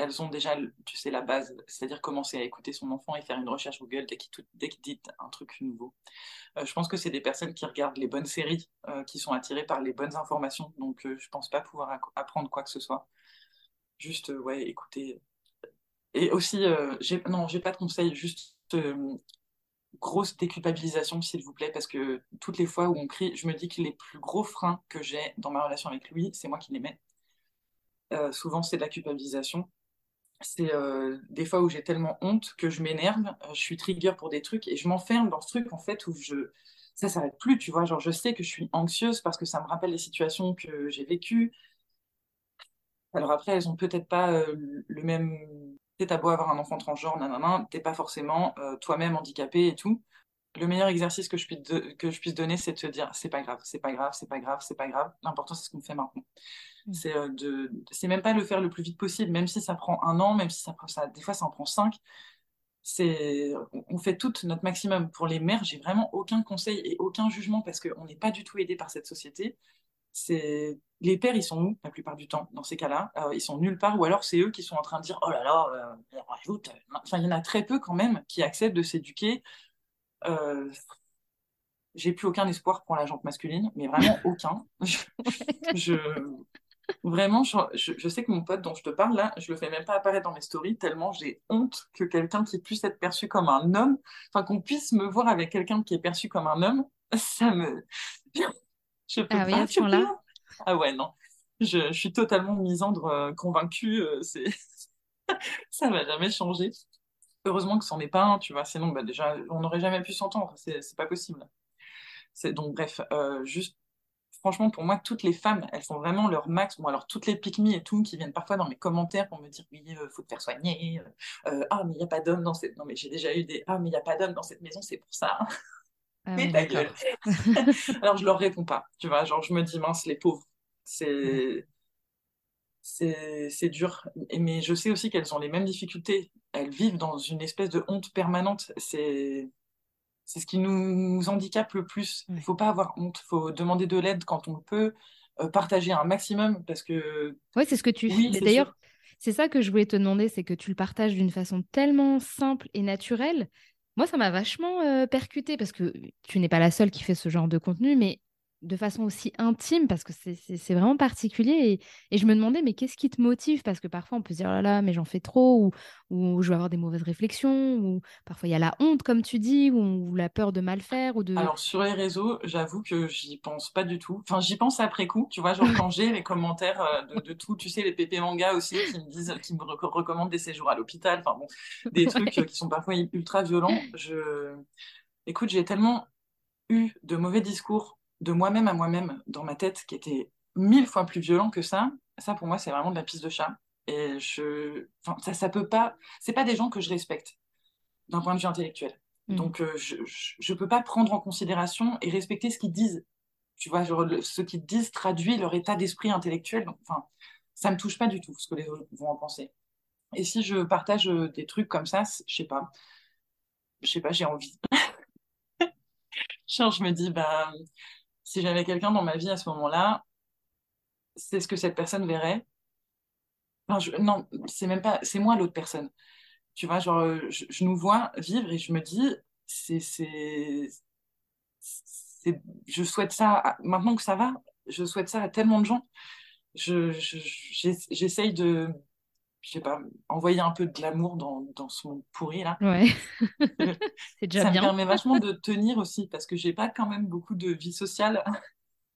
elles ont déjà, tu sais, la base, c'est-à-dire commencer à écouter son enfant et faire une recherche Google dès qu'il, dit un truc nouveau. Euh, je pense que c'est des personnes qui regardent les bonnes séries, euh, qui sont attirées par les bonnes informations, donc euh, je pense pas pouvoir apprendre quoi que ce soit. Juste, ouais, écouter. Et aussi, j'ai, non, j'ai pas de conseils, juste grosse déculpabilisation, s'il vous plaît, parce que toutes les fois où on crie, je me dis que les plus gros freins que j'ai dans ma relation avec lui, c'est moi qui les mets. souvent, c'est de la culpabilisation c'est euh, des fois où j'ai tellement honte que je m'énerve, euh, je suis trigger pour des trucs et je m'enferme dans ce truc en fait où je ça s'arrête plus, tu vois, genre je sais que je suis anxieuse parce que ça me rappelle les situations que j'ai vécues. Alors après, elles ont peut-être pas euh, le même t'as beau avoir un enfant transgenre, nanana, t'es pas forcément toi-même handicapé et tout. Le meilleur exercice que je puisse, que je puisse donner, c'est de te dire c'est pas grave, c'est pas grave, c'est pas grave, c'est pas grave. L'important, c'est ce qu'on fait maintenant. Mm. C'est euh, de, c'est même pas le faire le plus vite possible, même si ça prend un an, même si ça prend ça, des fois ça en prend cinq. C'est, on fait tout notre maximum. Pour les mères, j'ai vraiment aucun conseil et aucun jugement parce qu'on n'est pas du tout aidé par cette société. C'est les pères, ils sont où la plupart du temps dans ces cas-là? Euh, Ils sont nulle part, ou alors c'est eux qui sont en train de dire oh là là, euh, rajoute. Enfin, il y en a très peu quand même qui acceptent de s'éduquer. J'ai plus aucun espoir pour la jante masculine, mais vraiment aucun. je, Vraiment, je, sais que mon pote dont je te parle là, je le fais même pas apparaître dans mes stories tellement j'ai honte que quelqu'un qui puisse être perçu comme un homme, enfin qu'on puisse me voir avec quelqu'un qui est perçu comme un homme, ça me. Je peux ah pas. Oui, là Ah ouais, non. Je, suis totalement misandre, euh, convaincue. Euh, c'est ça va jamais changer. Heureusement que c'en est pas un, tu vois. Sinon, bah, déjà, on n'aurait jamais pu s'entendre. C'est pas possible. Donc, bref, euh, juste franchement, pour moi, toutes les femmes, elles font vraiment leur max. Bon, alors, toutes les pick et tout, qui viennent parfois dans mes commentaires pour me dire, oui, il euh, faut te faire soigner. Euh, euh, ah, mais il n'y a pas d'homme dans cette... Non, mais j'ai déjà eu des... Ah, mais il n'y a pas d'homme dans cette maison, c'est pour ça. Ah, mais ta gueule. alors, je leur réponds pas. Tu vois, genre, je me dis, mince, les pauvres. C'est... C'est dur. Mais je sais aussi qu'elles ont les mêmes difficultés. Elles vivent dans une espèce de honte permanente. C'est c'est ce qui nous, handicape le plus. Il ne faut pas avoir honte, il faut demander de l'aide quand on peut, euh, partager un maximum parce que... Oui, c'est ce que tu fais. D'ailleurs, c'est ça que je voulais te demander, c'est que tu le partages d'une façon tellement simple et naturelle. Moi, ça m'a vachement euh, percuté parce que tu n'es pas la seule qui fait ce genre de contenu, mais de façon aussi intime parce que c'est vraiment particulier. Et, je me demandais, mais qu'est-ce qui te motive? Parce que parfois, on peut se dire, oh là là, mais j'en fais trop, ou, ou, je vais avoir des mauvaises réflexions, ou parfois il y a la honte, comme tu dis, ou, la peur de mal faire. Ou de... Alors, sur les réseaux, j'avoue que j'y pense pas du tout. Enfin, j'y pense après coup, tu vois, genre quand j'ai les commentaires euh, de, tout, tu sais, les pépé manga aussi, qui me disent, qui me recommandent des séjours à l'hôpital, enfin bon, des trucs euh, qui sont parfois ultra violents. Je... Écoute, j'ai tellement eu de mauvais discours de moi-même à moi-même dans ma tête qui était mille fois plus violent que ça, ça pour moi c'est vraiment de la piste de chat. Et je, enfin, ça, ça peut pas, c'est pas des gens que je respecte d'un point de vue intellectuel. Mm. Donc euh, je, je, peux pas prendre en considération et respecter ce qu'ils disent. Tu vois, genre, ce qu'ils disent traduit leur état d'esprit intellectuel. Donc, enfin, ça me touche pas du tout ce que les autres vont en penser. Et si je partage euh, des trucs comme ça, je sais pas, je sais pas, j'ai envie. Genre, je me dis, bah, si j'avais quelqu'un dans ma vie à ce moment-là, c'est ce que cette personne verrait. non, c'est même pas, c'est moi l'autre personne. Tu vois, genre, je, nous vois vivre et je me dis, c'est, c'est, je souhaite ça, maintenant que ça va, je souhaite ça à tellement de gens. Je, j'essaye de, je sais pas, envoyer un peu de l'amour dans, dans son pourri là. Ouais. c'est déjà ça bien. me permet vachement de tenir aussi parce que j'ai pas quand même beaucoup de vie sociale.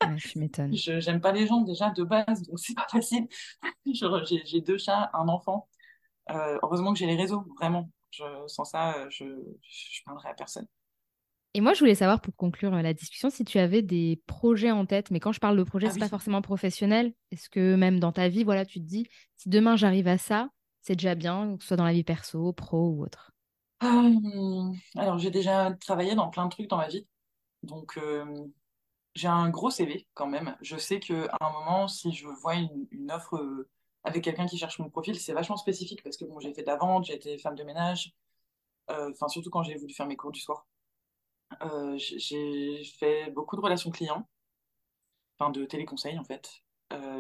Ouais, je m'étonne. J'aime pas les gens déjà de base, donc c'est pas facile. j'ai deux chats, un enfant. Euh, heureusement que j'ai les réseaux, vraiment. Je, sans ça, je, je parlerai à personne. Et moi, je voulais savoir, pour conclure la discussion, si tu avais des projets en tête. Mais quand je parle de projet, ah ce n'est pas forcément professionnel. Est-ce que même dans ta vie, voilà, tu te dis, si demain j'arrive à ça, c'est déjà bien, que ce soit dans la vie perso, pro ou autre? Hum, Alors, j'ai déjà travaillé dans plein de trucs dans ma vie. Donc, euh, j'ai un gros CV quand même. Je sais qu'à un moment, si je vois une, offre avec quelqu'un qui cherche mon profil, c'est vachement spécifique parce que bon, j'ai fait de la vente, j'ai été femme de ménage, enfin surtout quand j'ai voulu faire mes cours du soir. J'ai fait beaucoup de relations clients, enfin de téléconseils en fait.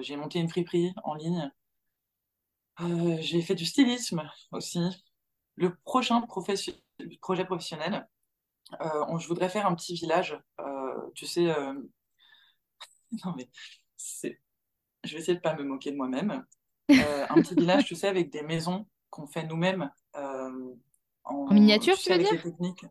j'ai monté une friperie en ligne. j'ai fait du stylisme aussi. Le prochain projet professionnel, je voudrais faire un petit village. tu sais, non mais c'est je vais essayer de pas me moquer de moi-même. Euh, un petit village, tu sais, avec des maisons qu'on fait nous-mêmes. Euh, en, miniature, tu, veux dire? techniques.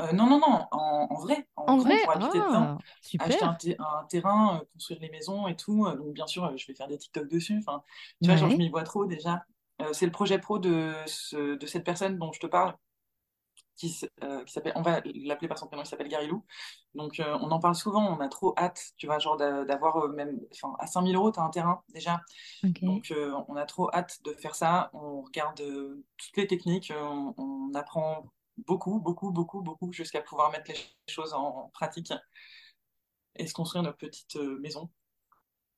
Euh, non, non, non, en, vrai. En, vrai? pour habiter ah, Super. Acheter un, terrain, construire les maisons et tout. donc, bien sûr, je vais faire des TikTok dessus. Enfin, tu vois, genre, je m'y vois trop déjà. c'est le projet pro de, de cette personne dont je te parle qui, euh, qui s'appelle, on va l'appeler par son prénom, il s'appelle Garilou. Donc, euh, on en parle souvent, on a trop hâte, tu vois, genre d'avoir euh, même, enfin, à 5000 euros, tu as un terrain déjà. Donc, on a trop hâte de faire ça. On regarde toutes les techniques, on, on, apprend beaucoup, beaucoup, beaucoup, beaucoup, jusqu'à pouvoir mettre les choses en pratique et se construire notre petite maison.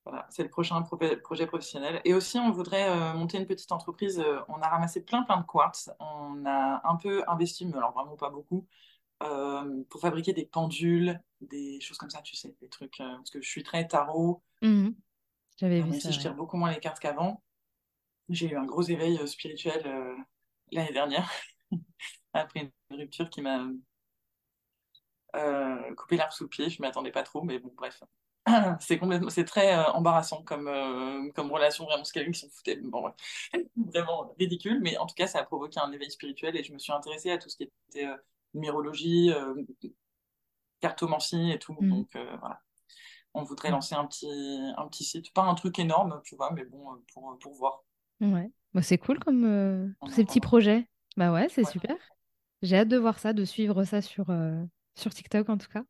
Voilà, c'est le prochain projet professionnel. Et aussi, on voudrait euh, monter une petite entreprise. Euh, on a ramassé plein, plein de quartz. On a un peu investi, mais alors vraiment pas beaucoup, euh, pour fabriquer des pendules, des choses comme ça, tu sais, des trucs. parce que je suis très tarot. Mmh J'avais vu ça. je tire beaucoup moins les cartes qu'avant. J'ai eu un gros éveil spirituel l'année dernière, après une rupture qui m'a coupé l'arbre sous le pied. Je ne m'y attendais pas trop, mais bon, bref. c'est complètement, c'est très euh, embarrassant comme, euh, comme relation, vraiment, ce qui s'en foutait. Bon, vraiment ridicule, mais en tout cas, ça a provoqué un éveil spirituel et je me suis intéressée à tout ce qui était euh, numérologie, cartomancie et tout. Mm. Donc voilà, on voudrait lancer un petit, un petit site, pas un truc énorme, tu vois, mais bon, pour, pour voir. Ouais, bah, c'est cool comme tous ces petits projets. Bah ouais, c'est super. J'ai hâte de voir ça, de suivre ça sur, sur TikTok en tout cas.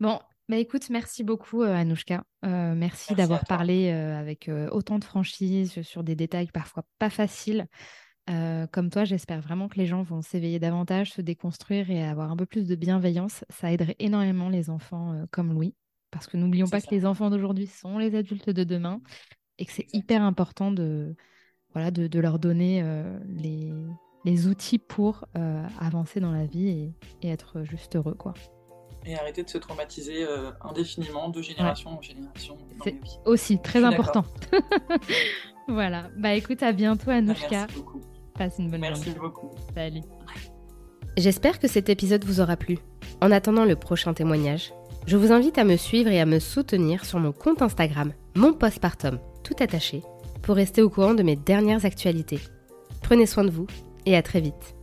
Bon, bah écoute, merci beaucoup euh, Anouchka. Euh, merci, d'avoir parlé euh, avec autant de franchise sur des détails parfois pas faciles. comme toi, j'espère vraiment que les gens vont s'éveiller davantage, se déconstruire et avoir un peu plus de bienveillance. Ça aiderait énormément les enfants comme Louis. Parce que n'oublions pas que les enfants d'aujourd'hui sont les adultes de demain et que c'est hyper important de, voilà, de, leur donner les, les, outils pour avancer dans la vie et, et être juste heureux. quoi et arrêter de se traumatiser euh, indéfiniment de génération en génération. C'est aussi très important. voilà. Bah écoute, à bientôt Anouchka. Merci beaucoup. Passe une bonne Merci beaucoup. Salut. J'espère que cet épisode vous aura plu. En attendant le prochain témoignage, je vous invite à me suivre et à me soutenir sur mon compte Instagram, mon postpartum, tout attaché, pour rester au courant de mes dernières actualités. Prenez soin de vous et à très vite.